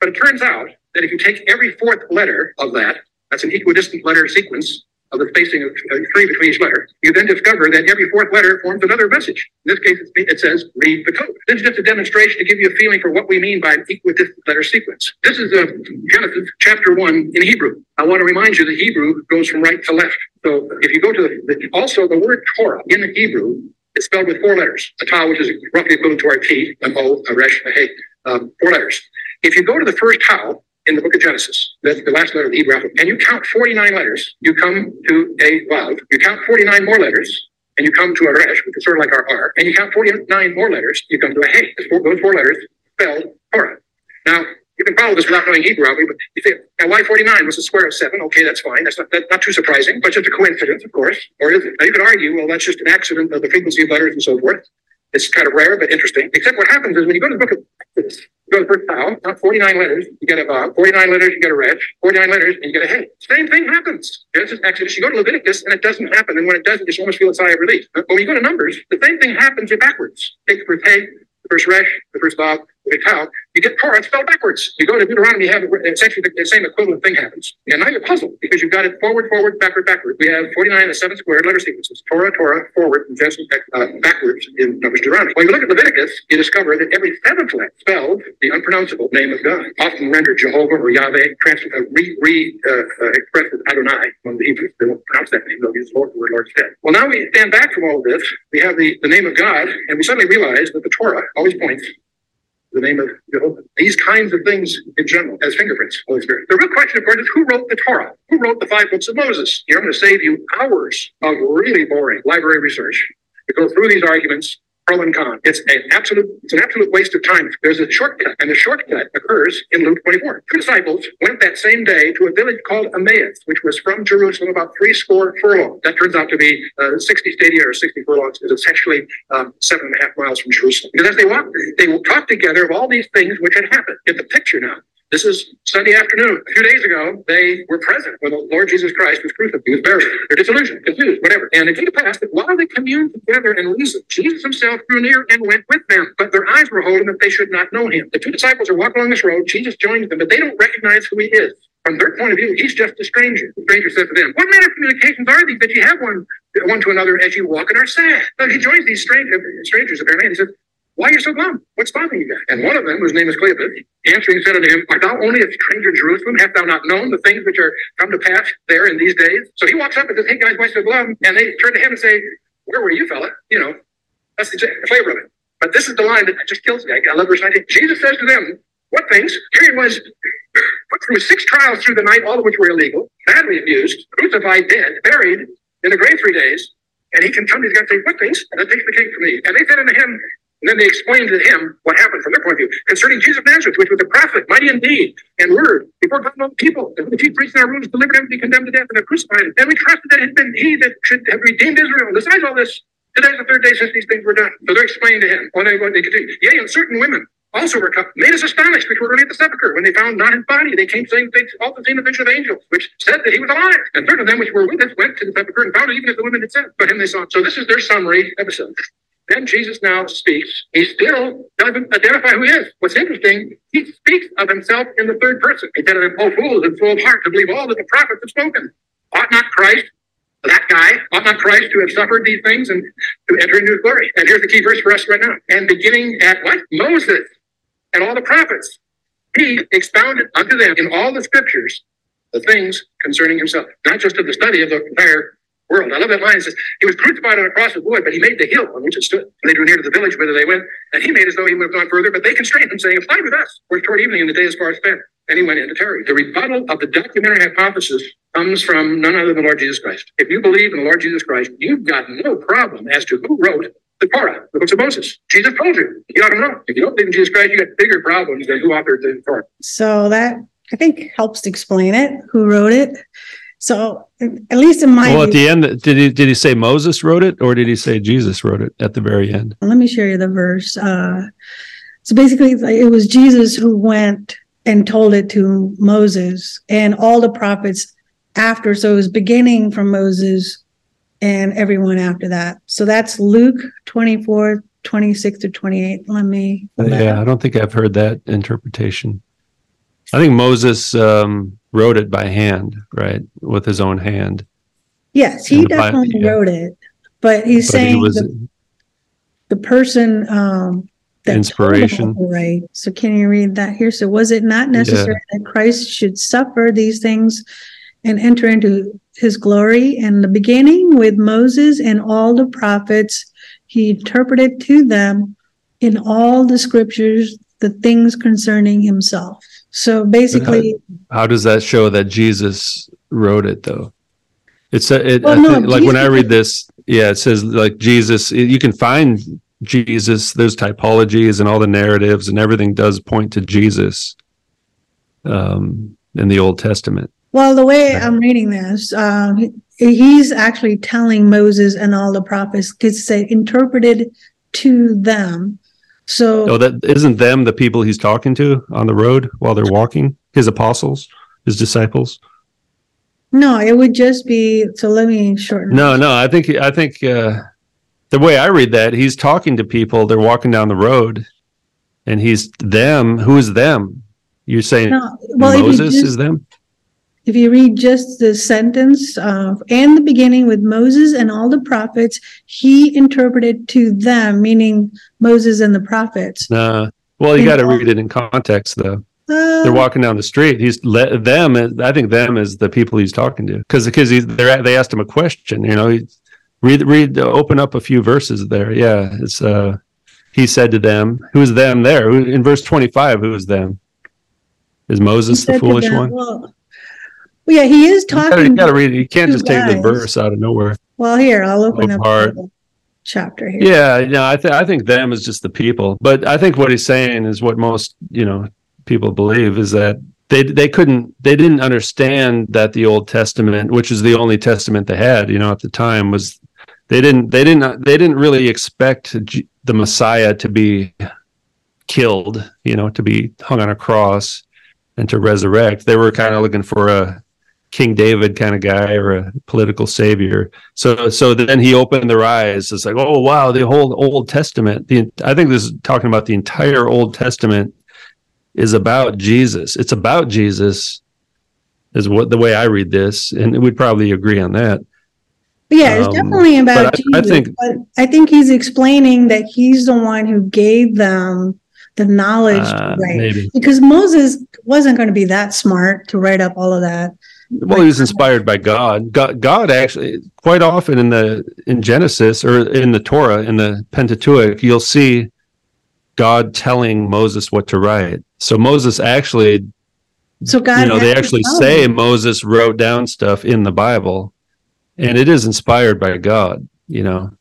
Speaker 4: But it turns out that if you take every fourth letter of that, that's an equidistant letter sequence of the spacing of three between each letter, you then discover that every fourth letter forms another message. In this case, it says, read the code. This is just a demonstration to give you a feeling for what we mean by an equidistant letter sequence. This is uh, Genesis chapter 1 in Hebrew. I want to remind you that Hebrew goes from right to left. So if you go to the, the also the word Torah in Hebrew is spelled with four letters. A tau, which is roughly equivalent to our T, an O, a resh, a hey, um, four letters. If you go to the first tau in the book of Genesis, that's the last letter of the Hebrew alphabet, and you count 49 letters, you come to a vav. You count 49 more letters, and you come to a resh, which is sort of like our R. And you count 49 more letters, you come to a hey. Those four, letters spell Torah. Now, you can follow this without knowing Hebrew, obviously, but you say, now why 49 was the square of 7? Okay, that's fine. That's not, that's not too surprising, but just a coincidence, of course. Or is it? Now, you could argue, well, that's just an accident of the frequency of letters and so forth. It's kind of rare, but interesting. Except what happens is when you go to the book of Exodus, go to the first not 49 letters, you get a vav. 49 letters, you get a resh. 49 letters, and you get a hey. Same thing happens. Genesis, Exodus, you go to Leviticus, and it doesn't happen. And when it doesn't, you almost feel a sigh of relief. But when you go to Numbers, the same thing happens in backwards. Take the first hey, the first resh, the first vav, the tau, you get Torah spelled backwards. You go to Deuteronomy, you have essentially the, same equivalent thing happens. And now you're puzzled because you've got it forward, forward, backward, backward. We have 49 and 7 squared letter sequences. Torah, Torah, forward, and Genesis, uh, backwards in Numbers, Deuteronomy. When you look at Leviticus, you discover that every seventh letter spelled the unpronounceable name of God, often rendered Jehovah or Yahweh, trans- uh, re, re uh, uh, expressed as Adonai. When the Hebrews, they won't pronounce that name, they'll use Lord, word Lord instead. Well, now we stand back from all of this. We have the, the name of God, and we suddenly realize that the Torah always points the name of Jehovah. These kinds of things in general, as fingerprints, Holy Spirit. The real question, of course, is who wrote the Torah? Who wrote the five books of Moses? Here, I'm going to save you hours of really boring library research to go through these arguments. Pro and con. It's an absolute, it's an absolute waste of time. There's a shortcut, and the shortcut occurs in Luke 24. Two disciples went that same day to a village called Emmaus, which was from Jerusalem about three score furlongs. That turns out to be uh, 60 stadia or 60 furlongs is essentially um, seven and a half miles from Jerusalem. Because as they walked, they talked together of all these things which had happened. Get the picture now. This is Sunday afternoon. A few days ago, they were present when the Lord Jesus Christ was crucified. He was buried. They're disillusioned, confused, whatever. And it came to pass that while they communed together and reasoned, Jesus himself drew near and went with them. But their eyes were holding that they should not know him. The two disciples are walking along this road. Jesus joins them, but they don't recognize who he is. From their point of view, he's just a stranger. The stranger said to them, What manner of communications are these that you have one, one to another as you walk and are sad? So he joins these strange, uh, strangers apparently, and he says, Why are you so glum? What's bothering you guys? And one of them, whose name is Cleopas, answering said unto him, Art thou only a stranger in Jerusalem? Hast thou not known the things which are come to pass there in these days? So he walks up and says, Hey guys, why so glum? And they turn to him and say, Where were you, fella? You know, that's the flavor of it. But this is the line that just kills me. I love verse 19. Jesus says to them, What things? Here he was put through six trials through the night, all of which were illegal, badly abused, crucified, dead, buried in the grave three days. And he can come to these guys and say, What things? And that takes the cake for me. And they said unto him, and then they explained to him what happened from their point of view concerning Jesus of Nazareth, which was a prophet, mighty in deed and word before God and all people. And the chief priests and our rulers delivered him to be condemned to death and crucified. And we trusted that it had been he that should have redeemed Israel. Besides all this, today's the third day since these things were done. So they're explaining to him. Well, they, they continue. Yea, and certain women also were made us astonished which were really at the sepulchre. When they found not his body, they came saying they seen the vision of angels, which said that he was alive. And certain of them which were with us went to the sepulchre and found it even as the women had said. But him they saw. So this is their summary episode. Then Jesus now speaks. He still doesn't identify who he is. What's interesting, he speaks of himself in the third person. He said them, Oh, fools and full of heart to believe all that the prophets have spoken. Ought not Christ, that guy, ought not Christ to have suffered these things and to enter into his glory? And here's the key verse for us right now. And beginning at what? Moses and all the prophets, he expounded unto them in all the scriptures the things concerning himself, not just of the study of the entire world. I love that line. It says, He was crucified on a cross of wood, but he made the hill on which it stood. And they drew near to the village whither they went, and he made as though he would have gone further, but they constrained him, saying, Abide with us, for toward evening, and the day is far spent. And he went into tarry. The rebuttal of the documentary hypothesis comes from none other than the Lord Jesus Christ. If you believe in the Lord Jesus Christ, you've got no problem as to who wrote the Torah, the books of Moses. Jesus told you. You ought to know. If you don't believe in Jesus Christ, you got bigger problems than who authored the Torah.
Speaker 1: So that I think helps to explain it. Who wrote it? So at least in my
Speaker 2: well, at the end, did he did he say Moses wrote it, or did he say Jesus wrote it at the very end?
Speaker 1: Let me share you the verse. Uh, so basically, it was Jesus who went and told it to Moses and all the prophets after. So it was beginning from Moses and everyone after that. So that's Luke 24, 26 to 28. Let me.
Speaker 2: Yeah, I don't think I've heard that interpretation. I think Moses um, wrote it by hand, right, with his own hand.
Speaker 1: Yes, he definitely yeah. wrote it, but he's but saying he was, the, the, person um,
Speaker 2: that inspiration,
Speaker 1: right? So, can you read that here? So, was it not necessary yeah. that Christ should suffer these things and enter into His glory? And the beginning with Moses and all the prophets, he interpreted to them in all the scriptures the things concerning Himself. So basically,
Speaker 2: how, how, does that show that Jesus wrote it though? It's a, it, well, no, think, like when I read this, yeah, it says like Jesus. You can find Jesus. There's typologies and all the narratives and everything does point to Jesus um, in the Old Testament.
Speaker 1: Well, the way I'm reading this, uh, he's actually telling Moses and all the prophets to say interpreted to them so
Speaker 2: Oh, that isn't them the people he's talking to on the road while they're walking? His apostles, his disciples?
Speaker 1: No, it would just be so let me shorten.
Speaker 2: No, no, I think I think uh the way I read that, he's talking to people, they're walking down the road and he's them. Who is them? You're saying no, well, Moses just, is them?
Speaker 1: If you read just the sentence of and the beginning with Moses and all the prophets, he interpreted to them, meaning Moses and the prophets.
Speaker 2: Uh, well, you got to read it in context, though. Uh, they're walking down the street. He's let them. I think them is the people he's talking to, because because they they asked him a question. You know, he, read read open up a few verses there. Yeah, it's uh, he said to them, "Who's them there?" In verse twenty five, who is them? Is Moses the foolish them, one?
Speaker 1: Well, well, yeah, he is talking.
Speaker 2: You got to read it. You can't just guys. take the verse out of nowhere.
Speaker 1: Well, here I'll open up the chapter here.
Speaker 2: Yeah, yeah. I think I think them is just the people, but I think what he's saying is what most you know people believe is that they they couldn't they didn't understand that the Old Testament, which is the only testament they had, you know, at the time, was they didn't they didn't they didn't really expect the Messiah to be killed, you know, to be hung on a cross and to resurrect. They were kind of looking for a King David kind of guy or a political savior. So so then he opened their eyes. It's like, oh wow, the whole Old Testament. The I think this is talking about the entire Old Testament is about Jesus. It's about Jesus, is what the way I read this, and we'd probably agree on that.
Speaker 1: Yeah, it's
Speaker 2: Um,
Speaker 1: definitely about
Speaker 2: I- I think-
Speaker 1: but I think he's explaining that he's the one who gave them the knowledge
Speaker 2: Uh,
Speaker 1: write.
Speaker 2: maybe.
Speaker 1: Because Moses wasn't going to be that smart to write up all of that.
Speaker 2: Well, he was inspired by God. God. God actually, quite often in the in Genesis or in the Torah in the Pentateuch, you'll see God telling Moses what to write. So Moses actually,
Speaker 1: So God,
Speaker 2: you know, they actually say. Moses wrote down stuff in the Bible, and it is inspired by God. You know,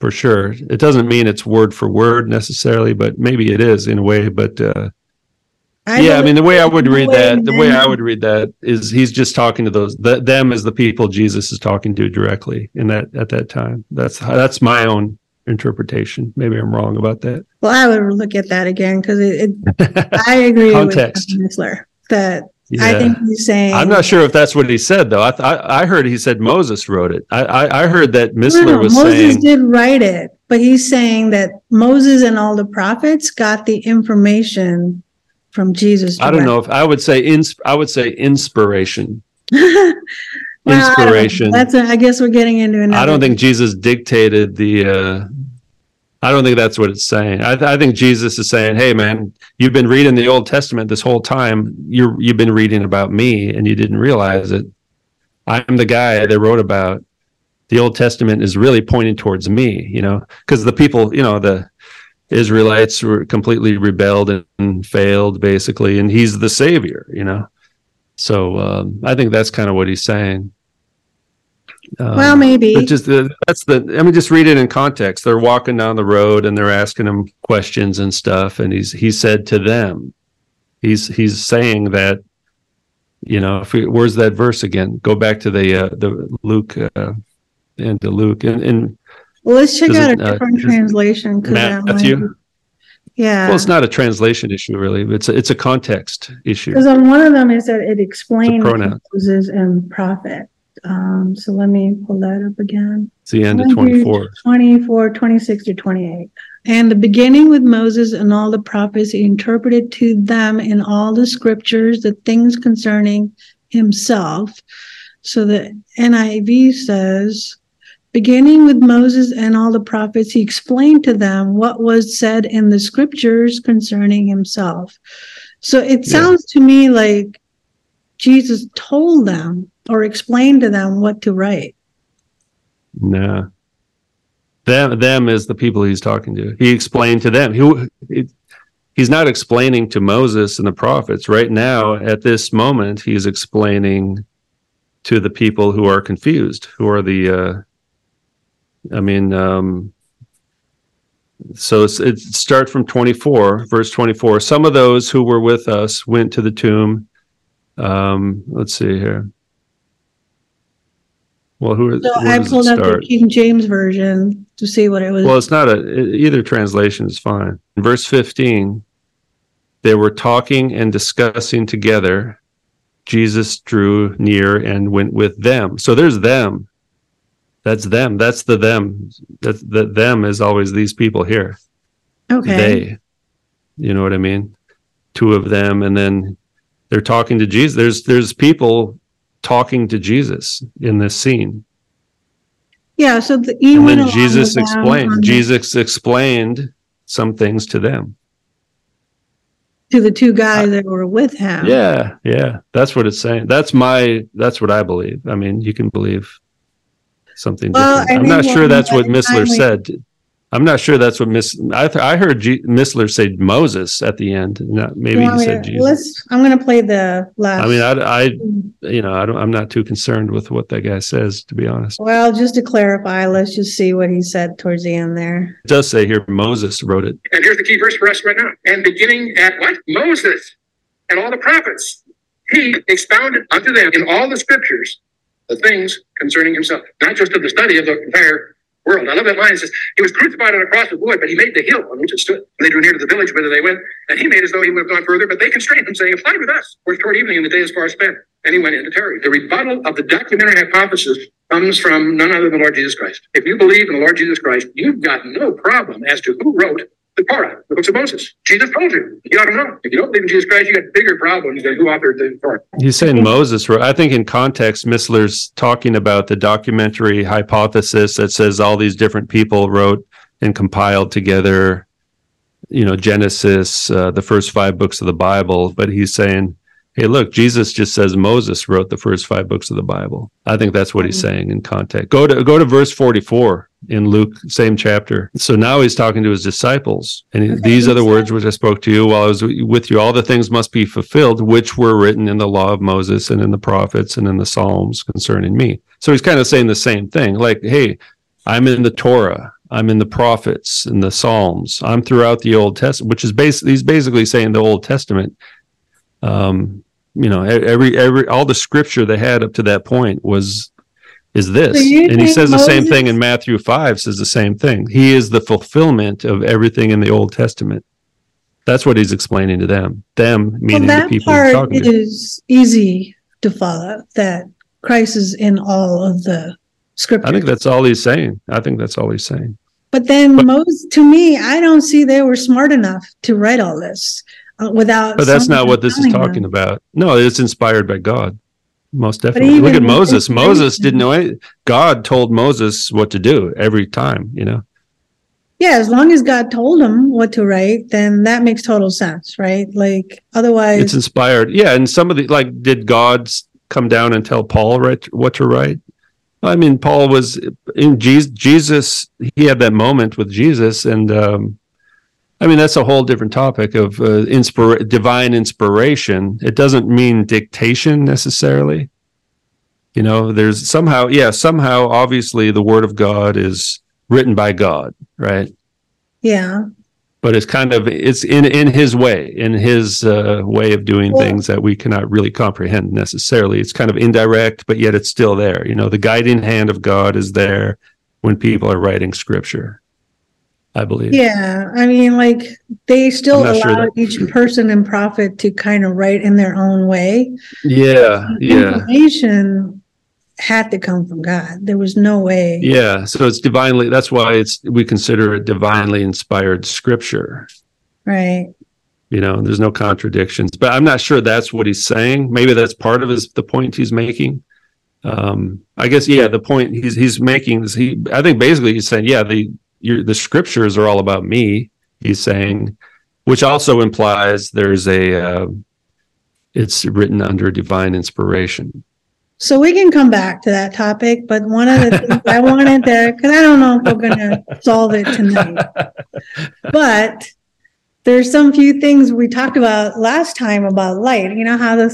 Speaker 2: for sure. It doesn't mean it's word for word necessarily, but maybe it is in a way. But uh, yeah, I mean, the way I would read that, the way I would read that is he's just talking to those the, them as the people Jesus is talking to directly in that at that time. That's that's my own interpretation. Maybe I'm wrong about that.
Speaker 1: Well, I would look at that again because it, it. I agree
Speaker 2: Context.
Speaker 1: with Missler that I think he's saying.
Speaker 2: I'm not sure if that's what he said though. I th- I, I heard he said Moses wrote it. I I, I heard that
Speaker 1: No,
Speaker 2: Missler
Speaker 1: no,
Speaker 2: was
Speaker 1: Moses
Speaker 2: saying Moses
Speaker 1: did write it, but he's saying that Moses and all the prophets got the information from Jesus.
Speaker 2: I don't know if I would say ins I would say inspiration.
Speaker 1: Well, I don't know.
Speaker 2: Inspiration.
Speaker 1: That's. A, I guess we're getting into another.
Speaker 2: I don't think Jesus dictated the. Uh, I don't think that's what it's saying. I, th- I think Jesus is saying, "Hey, man, you've been reading the Old Testament this whole time. You're you've been reading about me, and you didn't realize it. I'm the guy they wrote about the Old Testament is really pointing towards me. You know, because the people, you know, the Israelites were completely rebelled and failed, basically, and He's the Savior. You know, so um, I think that's kind of what He's saying. Um,
Speaker 1: Well, maybe.
Speaker 2: just the, that's the. I mean, just read it in context. They're walking down the road and they're asking him questions and stuff, and he's he said to them, he's he's saying that, you know, if we, where's that verse again? Go back to the uh, the Luke uh, and to Luke and, and
Speaker 1: Well, let's check out
Speaker 2: it,
Speaker 1: a
Speaker 2: uh,
Speaker 1: different translation. 'cause that might
Speaker 2: Matthew?
Speaker 1: be- Yeah.
Speaker 2: well, it's not a translation issue really. It's a, it's a context issue.
Speaker 1: Because on one of them it said it
Speaker 2: explains.
Speaker 1: Moses and prophet. Um, so let me pull that up again.
Speaker 2: It's the end of
Speaker 1: Matthew
Speaker 2: twenty four.
Speaker 1: 24, 26 to 28. And the beginning with Moses and all the prophets, he interpreted to them in all the scriptures the things concerning himself. So the NIV says, beginning with Moses and all the prophets, he explained to them what was said in the scriptures concerning himself. So it
Speaker 2: Yeah.
Speaker 1: sounds to me like Jesus told them or explained to them what to write.
Speaker 2: No. Them them is the people he's talking to. He explained to them. He, he he's not explaining to Moses and the prophets right now at this moment he's explaining to the people who are confused, who are the uh I mean um so it's, it starts from 24 verse 24 some of those who were with us went to the tomb um let's see here well who
Speaker 1: So I pulled up the? King James version to see what it was.
Speaker 2: Well, it's not a either translation is fine. In verse 15, they were talking and discussing together. Jesus drew near and went with them. So there's them. That's them. That's the them. That the them is always these people here.
Speaker 1: okay.
Speaker 2: They. You know what I mean? Two of them and then they're talking to Jesus. There's there's people talking to Jesus in this scene.
Speaker 1: Yeah. So the, he
Speaker 2: And
Speaker 1: went
Speaker 2: then Jesus
Speaker 1: with them
Speaker 2: explained.
Speaker 1: the-
Speaker 2: Jesus explained some things to them.
Speaker 1: to the two guys that were with him.
Speaker 2: Yeah, yeah. That's what it's saying. That's my that's what I believe. I mean, you can believe something
Speaker 1: Well,
Speaker 2: different.
Speaker 1: I
Speaker 2: I'm
Speaker 1: think
Speaker 2: not
Speaker 1: what
Speaker 2: sure that's what
Speaker 1: in
Speaker 2: Missler
Speaker 1: we-
Speaker 2: said. I'm not sure that's what Miss I th- I heard G- Missler say Moses at the end. Not maybe he said
Speaker 1: to-
Speaker 2: Jesus.
Speaker 1: Let's. I'm going to play the last.
Speaker 2: I mean, I, I you know, I don't I'm not too concerned with what that guy says to be honest.
Speaker 1: well, just to clarify, let's just see what he said towards the end there.
Speaker 2: It does say here Moses wrote it.
Speaker 4: And here's the key verse for us right now. And beginning at what? Moses and all the prophets. He expounded unto them in all the scriptures the things concerning himself, not just of the study of the entire world. I love that line. It says, He was crucified on a cross of wood, but he made the hill on which it stood. When they drew near to the village whither they went, and he made as though he would have gone further, but they constrained him, saying, Abide with us, for toward evening, and the day is far spent. And he went in to tarry. The rebuttal of the documentary hypothesis comes from none other than the Lord Jesus Christ. If you believe in the Lord Jesus Christ, you've got no problem as to who wrote the Torah, the books of Moses. Jesus told you. You ought to know. If you don't believe in Jesus Christ, you got bigger problems than who authored the Torah.
Speaker 2: He's saying Moses wrote. I think in context, Missler's talking about the documentary hypothesis that says all these different people wrote and compiled together, you know, Genesis, uh, the first five books of the Bible. But he's saying hey, look, Jesus just says Moses wrote the first five books of the Bible. I think that's what he's mm-hmm. saying in context. Go to go to verse 44 in Luke, same chapter. So now he's talking to his disciples, and okay. these are the words which I spoke to you while I was with you. All the things must be fulfilled, which were written in the law of Moses and in the prophets and in the Psalms concerning me. So he's kind of saying the same thing, like, hey, I'm in the Torah. I'm in the prophets and the Psalms. I'm throughout the Old Testament, which is basically he's basically saying the Old Testament um, you know, every every all the scripture they had up to that point was is this, so and he says Moses, the same thing in Matthew five. Says the same thing. He is the fulfillment of everything in the Old Testament. That's what he's explaining to them. Them meaning well, the people
Speaker 1: part is to. easy to follow. That Christ is in all of the scripture.
Speaker 2: I think that's all he's saying. I think that's all he's saying.
Speaker 1: But then, but, Moses, to me, I don't see they were smart enough to write all this without.
Speaker 2: But that's not what this is talking them. about. No, it's inspired by God. Most definitely. Look at Moses. Moses didn't know it. God told Moses what to do every time, you know.
Speaker 1: Yeah, as long as God told him what to write, then that makes total sense, right? Like otherwise
Speaker 2: It's inspired. Yeah, and some of the like did God come down and tell Paul right what to write? I mean, Paul was in Jesus. Jesus he had that moment with Jesus, and um, I mean, that's a whole different topic of uh, inspira- divine inspiration. It doesn't mean dictation necessarily. You know, there's somehow, yeah, somehow, obviously, the Word of God is written by God, right?
Speaker 1: Yeah.
Speaker 2: But it's kind of it's in in His way, in His uh, way of doing well, things that we cannot really comprehend necessarily. It's kind of indirect, but yet it's still there. You know, the guiding hand of God is there when people are writing Scripture. I believe.
Speaker 1: Yeah, I mean, like they still allow sure that... each person and prophet to kind of write in their own way.
Speaker 2: Yeah, the yeah.
Speaker 1: Information had to come from God. There was no way.
Speaker 2: Yeah, so it's divinely. That's why it's we consider it divinely inspired scripture.
Speaker 1: Right.
Speaker 2: You know, there's no contradictions, but I'm not sure that's what he's saying. Maybe that's part of his the point he's making. Um, I guess yeah, the point he's he's making is he. I think basically he's saying yeah, the the scriptures are all about me. He's saying, which also implies there's a uh, it's written under divine inspiration.
Speaker 1: So we can come back to that topic, but one of the things I wanted there because I don't know if we're going to solve it tonight, but there's some few things we talked about last time about light. You know how the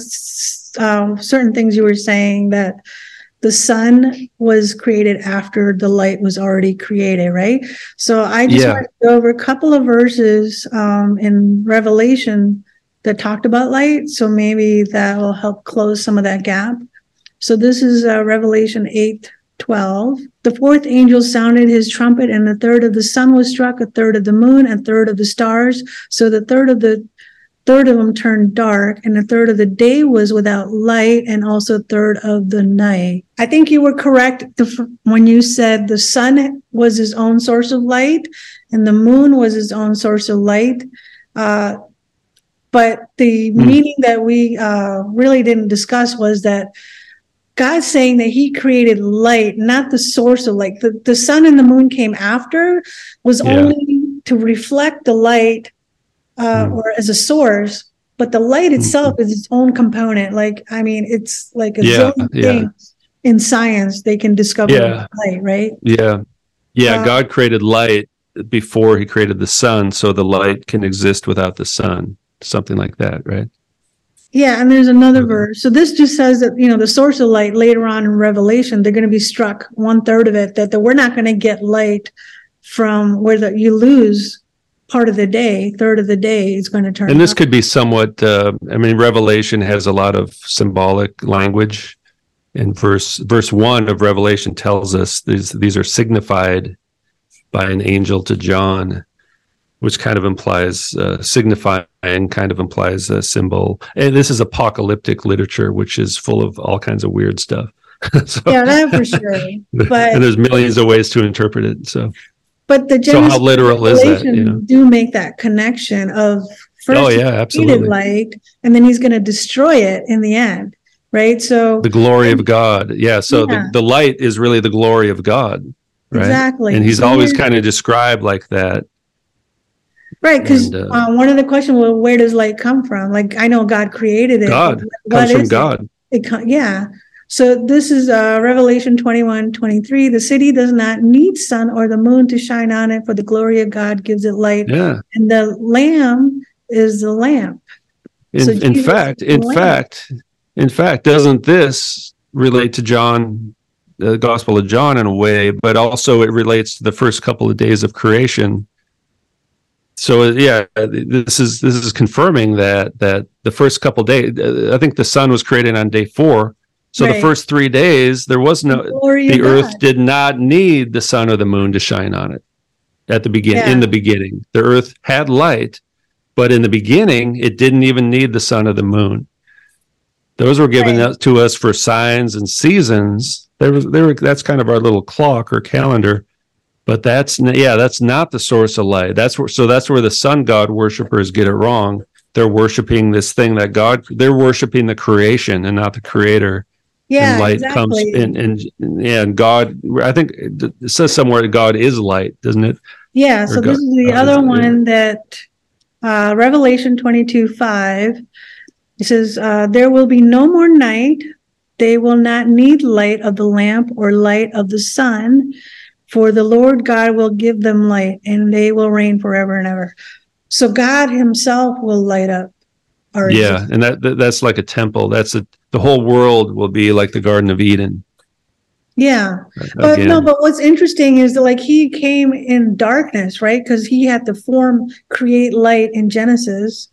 Speaker 1: um, certain things you were saying that the sun was created after the light was already created, right? So I just yeah. want to go over a couple of verses um, in Revelation that talked about light. So maybe that will help close some of that gap. So this is uh, Revelation 8 12. The fourth angel sounded his trumpet, and a third of the sun was struck, a third of the moon, a third of the stars. So the third of the third of them turned dark, and a third of the day was without light, and also a third of the night. I think you were correct when you said the sun was his own source of light, and the moon was his own source of light. Uh, but the mm. meaning that we uh, really didn't discuss was that God's saying that He created light, not the source of light. The, the sun and the moon came after, was yeah. only to reflect the light uh, mm. or as a source, but the light mm-hmm. itself is its own component. Like, I mean, it's like a yeah, yeah. things in science they can discover yeah. light, right?
Speaker 2: Yeah. Yeah. Uh, God created light before he created the sun, so the light can exist without the sun, something like that, right?
Speaker 1: Yeah, and there's another mm-hmm. verse. So this just says that you know the source of light later on in Revelation, they're going to be struck one third of it that, that we're not going to get light from where the, you lose part of the day, third of the day is going to turn.
Speaker 2: And this could be somewhat. Uh, I mean, Revelation has a lot of symbolic language. And verse verse one of Revelation tells us these these are signified by an angel to John, which kind of implies uh, signifying, kind of implies a symbol. And this is apocalyptic literature, which is full of all kinds of weird stuff.
Speaker 1: so, yeah, that for sure.
Speaker 2: But and there's millions of ways to interpret it. So
Speaker 1: But the
Speaker 2: So
Speaker 1: Genesis
Speaker 2: how literal is that? You know?
Speaker 1: do make that connection of first
Speaker 2: Oh yeah, absolutely.
Speaker 1: light, and then he's going to destroy it in the end, right? So
Speaker 2: The glory of God. Yeah. So
Speaker 1: Yeah.
Speaker 2: the, the light is really the glory of God. Right.
Speaker 1: exactly,
Speaker 2: And he's
Speaker 1: So
Speaker 2: always kind of described like that.
Speaker 1: right because
Speaker 2: uh,
Speaker 1: uh, one of the questions, well, where does light come from? Like I know God created it.
Speaker 2: God
Speaker 1: but
Speaker 2: comes
Speaker 1: what
Speaker 2: from
Speaker 1: it?
Speaker 2: God.
Speaker 1: It co- yeah. So this is uh, Revelation 21, 23. The city does not need sun or the moon to shine on it, for the glory of God gives it light,
Speaker 2: Yeah.
Speaker 1: and the Lamb is the lamp.
Speaker 2: In,
Speaker 1: So
Speaker 2: in fact, in fact, in fact, doesn't this relate to John, the Gospel of John in a way, but also it relates to the first couple of days of creation. So yeah, this is this is confirming that that the first couple days, I think the sun was created on day four. So the first three days, there was no
Speaker 1: Glory
Speaker 2: the earth
Speaker 1: God.
Speaker 2: did not need the sun or the moon to shine on it at the beginning
Speaker 1: Yeah.
Speaker 2: in the beginning. The earth had light but in the beginning it didn't even need the sun or the moon. Those were given
Speaker 1: Right.
Speaker 2: to us for signs and seasons. There was there were that's kind of our little clock or calendar but that's yeah that's not the source of light. That's where so that's where the sun god worshippers get it wrong. They're worshiping this thing that god they're worshiping the creation and not the creator
Speaker 1: Yeah,
Speaker 2: and light
Speaker 1: exactly.
Speaker 2: comes and and yeah, and God. I think it says somewhere that God is light, doesn't it?
Speaker 1: Yeah, so
Speaker 2: Or
Speaker 1: this
Speaker 2: God-
Speaker 1: is the
Speaker 2: God
Speaker 1: other
Speaker 2: is-
Speaker 1: one that uh, Revelation 22 5. It says, uh, There will be no more night. They will not need light of the lamp or light of the sun, for the Lord God will give them light and they will reign forever and ever. So God Himself will light up our
Speaker 2: Yeah, and that, that that's like a temple. That's a the whole world will be like the Garden of Eden.
Speaker 1: Yeah. But no, but what's interesting is that like he came in darkness, right? Because he had to form, create light in Genesis.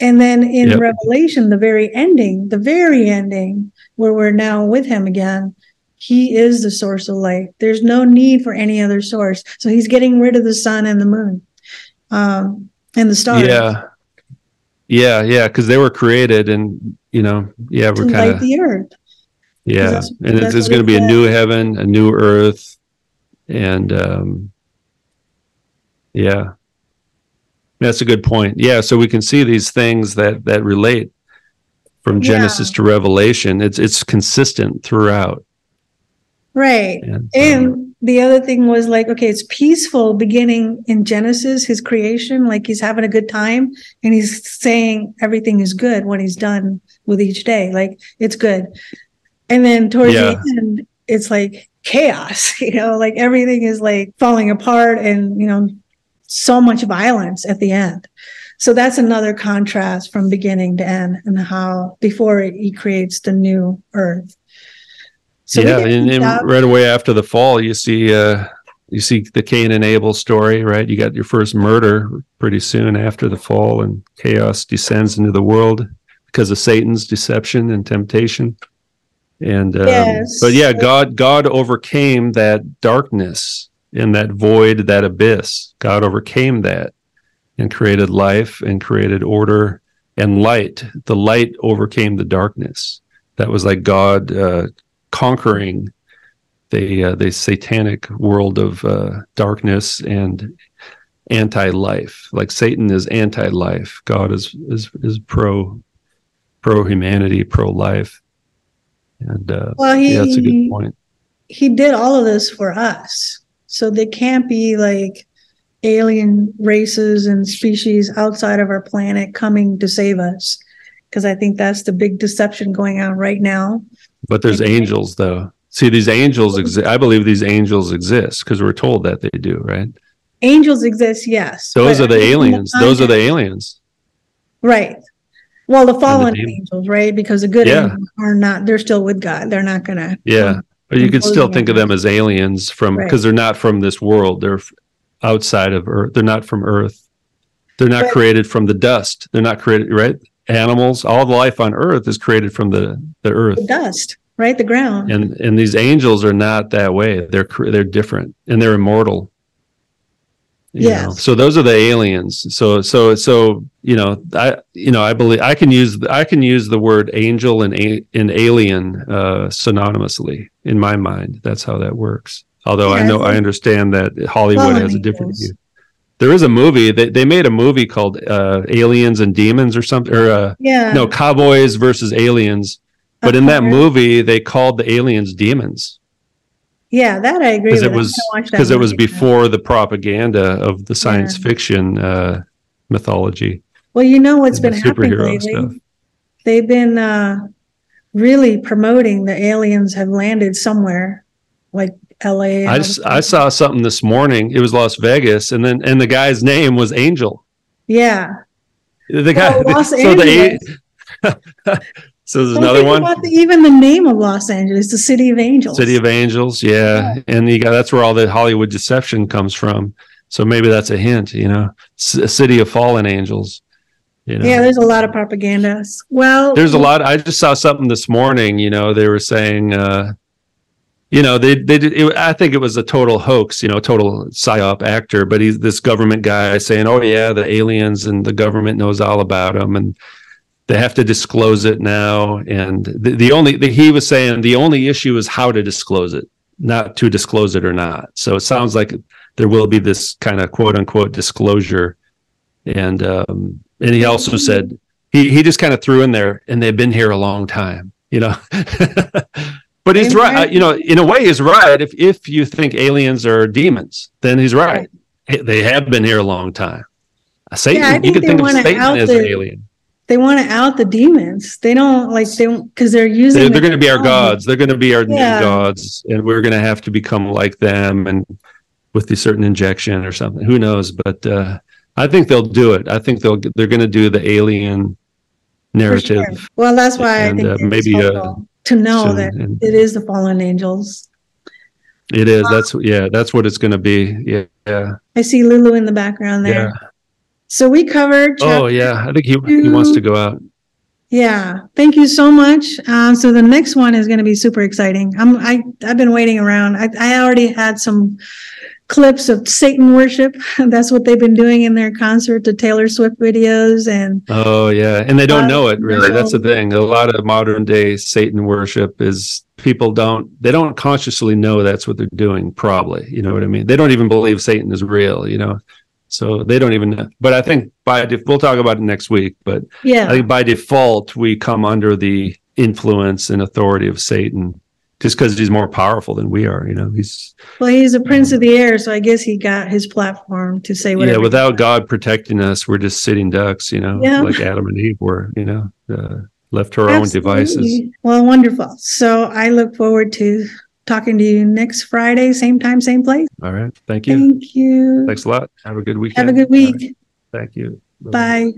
Speaker 1: And then in
Speaker 2: Yep.
Speaker 1: Revelation, the very ending, the very ending, where we're now with him again, he is the source of light. There's no need for any other source. So he's getting rid of the sun and the moon. Um and the stars
Speaker 2: yeah, yeah, yeah, because they were created, and you know, yeah, we're kind of
Speaker 1: the earth.
Speaker 2: yeah,
Speaker 1: that's-
Speaker 2: and
Speaker 1: that's
Speaker 2: going to be a new heaven, a new earth, and um, yeah, that's a good point. Yeah, so we can see these things that that relate from
Speaker 1: Yeah.
Speaker 2: Genesis to Revelation. It's it's consistent throughout.
Speaker 1: Right.
Speaker 2: And, um,
Speaker 1: And the other thing was like, okay, it's peaceful beginning in Genesis, his creation, like he's having a good time and he's saying everything is good when he's done with each day. Like it's good. And then towards
Speaker 2: Yeah.
Speaker 1: the end, it's like chaos, you know, like everything is like falling apart and, you know, so much violence at the end. So that's another contrast from beginning to end and how before he creates the new earth. So
Speaker 2: yeah, and, and right away after the fall, you see uh, you see the Cain and Abel story, right? You got your first murder pretty soon after the fall, and chaos descends into the world because of Satan's deception and temptation. And um,
Speaker 1: Yes.
Speaker 2: but yeah, God God overcame that darkness and that void, that abyss. God overcame that and created life and created order and light. The light overcame the darkness. That was like God uh, conquering the uh, the satanic world of uh, darkness and anti-life. Like Satan is anti-life. God is is is pro pro humanity, pro life. And uh,
Speaker 1: Well, he
Speaker 2: yeah, that's a good point.
Speaker 1: he did all of this for us, so they can't be like alien races and species outside of our planet coming to save us, because I think that's the big deception going on right now.
Speaker 2: But there's angels though. See, these angels exist. I believe these angels exist because we're told that they do, right?
Speaker 1: Angels exist, yes.
Speaker 2: Those are the aliens. Those are the aliens.
Speaker 1: right. Well, the fallen
Speaker 2: demon-
Speaker 1: angels, right? Because the good
Speaker 2: Yeah.
Speaker 1: angels are not. They're still with God. They're not gonna.
Speaker 2: Yeah. But you could still think of them as aliens from
Speaker 1: Right.
Speaker 2: because they're not from this world. They're outside of Earth. They're not from Earth. They're not
Speaker 1: But-
Speaker 2: created from the dust. They're not created right. Animals, all the life on Earth is created from the the Earth.
Speaker 1: The dust, right? The ground.
Speaker 2: And and these angels are not that way. They're they're different and they're immortal. Know? So those are the aliens. So so so you know I you know I believe I can use I can use the word angel and a, and alien uh, synonymously in my mind. That's how that works. Although I know
Speaker 1: I
Speaker 2: I understand that Hollywood has a different view. There is a movie they they made a movie called uh, Aliens and Demons or something or uh,
Speaker 1: Yeah.
Speaker 2: no Cowboys versus Aliens. But in that movie, they called the aliens demons
Speaker 1: Yeah, that I agree
Speaker 2: because
Speaker 1: with.
Speaker 2: it was
Speaker 1: that
Speaker 2: because it was before the propaganda of the science
Speaker 1: Yeah.
Speaker 2: fiction uh, mythology.
Speaker 1: Well, you know what's been happening lately?
Speaker 2: stuff.
Speaker 1: They've been uh, really promoting the aliens have landed somewhere, like L.A.
Speaker 2: I, s- I saw something this morning. It was Las Vegas, and then and the guy's name was Angel.
Speaker 1: Yeah.
Speaker 2: The guy.
Speaker 1: Oh, Los
Speaker 2: so the
Speaker 1: Angeles.
Speaker 2: so there's
Speaker 1: Well,
Speaker 2: another one.
Speaker 1: the- even the name of Los Angeles, the City of Angels.
Speaker 2: City of Angels, yeah, and you got that's where all the Hollywood deception comes from. So maybe that's a hint, you know, C- City of Fallen Angels. You know,
Speaker 1: Yeah, there's a lot of propaganda. Well,
Speaker 2: there's a lot. I just saw something this morning. You know, they were saying, uh, you know, they they did. It, I think it was a total hoax. You know, total psyop actor. But he's this government guy saying, "Oh yeah, the aliens and the government knows all about them, and they have to disclose it now." And the, the only the, he was saying the only issue is how to disclose it, not to disclose it or not. So it sounds like there will be this kind of quote unquote disclosure. And um, and he also said he he just kind of threw in there, and they've been here a long time, you know. but he's
Speaker 1: Amen.
Speaker 2: right, you know. In a way, he's right. If if you think aliens are demons, then he's right. Hey, They have been here a long time. Satan,
Speaker 1: I
Speaker 2: you could
Speaker 1: they
Speaker 2: think of Satan as
Speaker 1: the-
Speaker 2: an alien.
Speaker 1: they want to out the demons. They don't like they because they're using.
Speaker 2: They're, they're going to be our gods. They're going to be our new gods, and we're going to have to become like them, and with a certain injection or something. Who knows? But uh, I think they'll do it. I think they'll they're going to do the alien narrative.
Speaker 1: sure. Well, that's why I think
Speaker 2: uh, maybe, uh,
Speaker 1: to know
Speaker 2: soon.
Speaker 1: that
Speaker 2: And
Speaker 1: it is the fallen angels.
Speaker 2: it is. That's yeah. That's what it's going to be. Yeah. Yeah.
Speaker 1: I see Lulu in the background there.
Speaker 2: yeah.
Speaker 1: So we covered.
Speaker 2: Oh yeah. I think he he wants to go out.
Speaker 1: Yeah, thank you so much. Um, so the next one is going to be super exciting. I'm I I've been waiting around. I I already had some clips of Satan worship. That's what they've been doing in their concert to Taylor Swift videos and
Speaker 2: Oh yeah, and they don't
Speaker 1: Uh,
Speaker 2: know it really. That's the thing. A lot of modern day Satan worship is people don't they don't consciously know that's what they're doing. Probably, you know what I mean. They don't even believe Satan is real. You know, so they don't even. know. But I think by def- we'll talk about it next week. But
Speaker 1: yeah.
Speaker 2: I think by default we come under the influence and authority of Satan just because he's more powerful than we are. You know, he's
Speaker 1: Well, he's a prince of the air, so I guess he got his platform to say whatever.
Speaker 2: yeah. Without God protecting us, we're just sitting ducks. You know,
Speaker 1: Yeah.
Speaker 2: like Adam and Eve were. You know, uh, left to our own devices.
Speaker 1: Well, wonderful. So I look forward to talking to you next Friday, same time, same place.
Speaker 2: All right. Thank you.
Speaker 1: Thank you.
Speaker 2: Thanks a lot. Have a good weekend.
Speaker 1: Have a good
Speaker 2: All right.
Speaker 1: week.
Speaker 2: Thank you.
Speaker 1: Bye.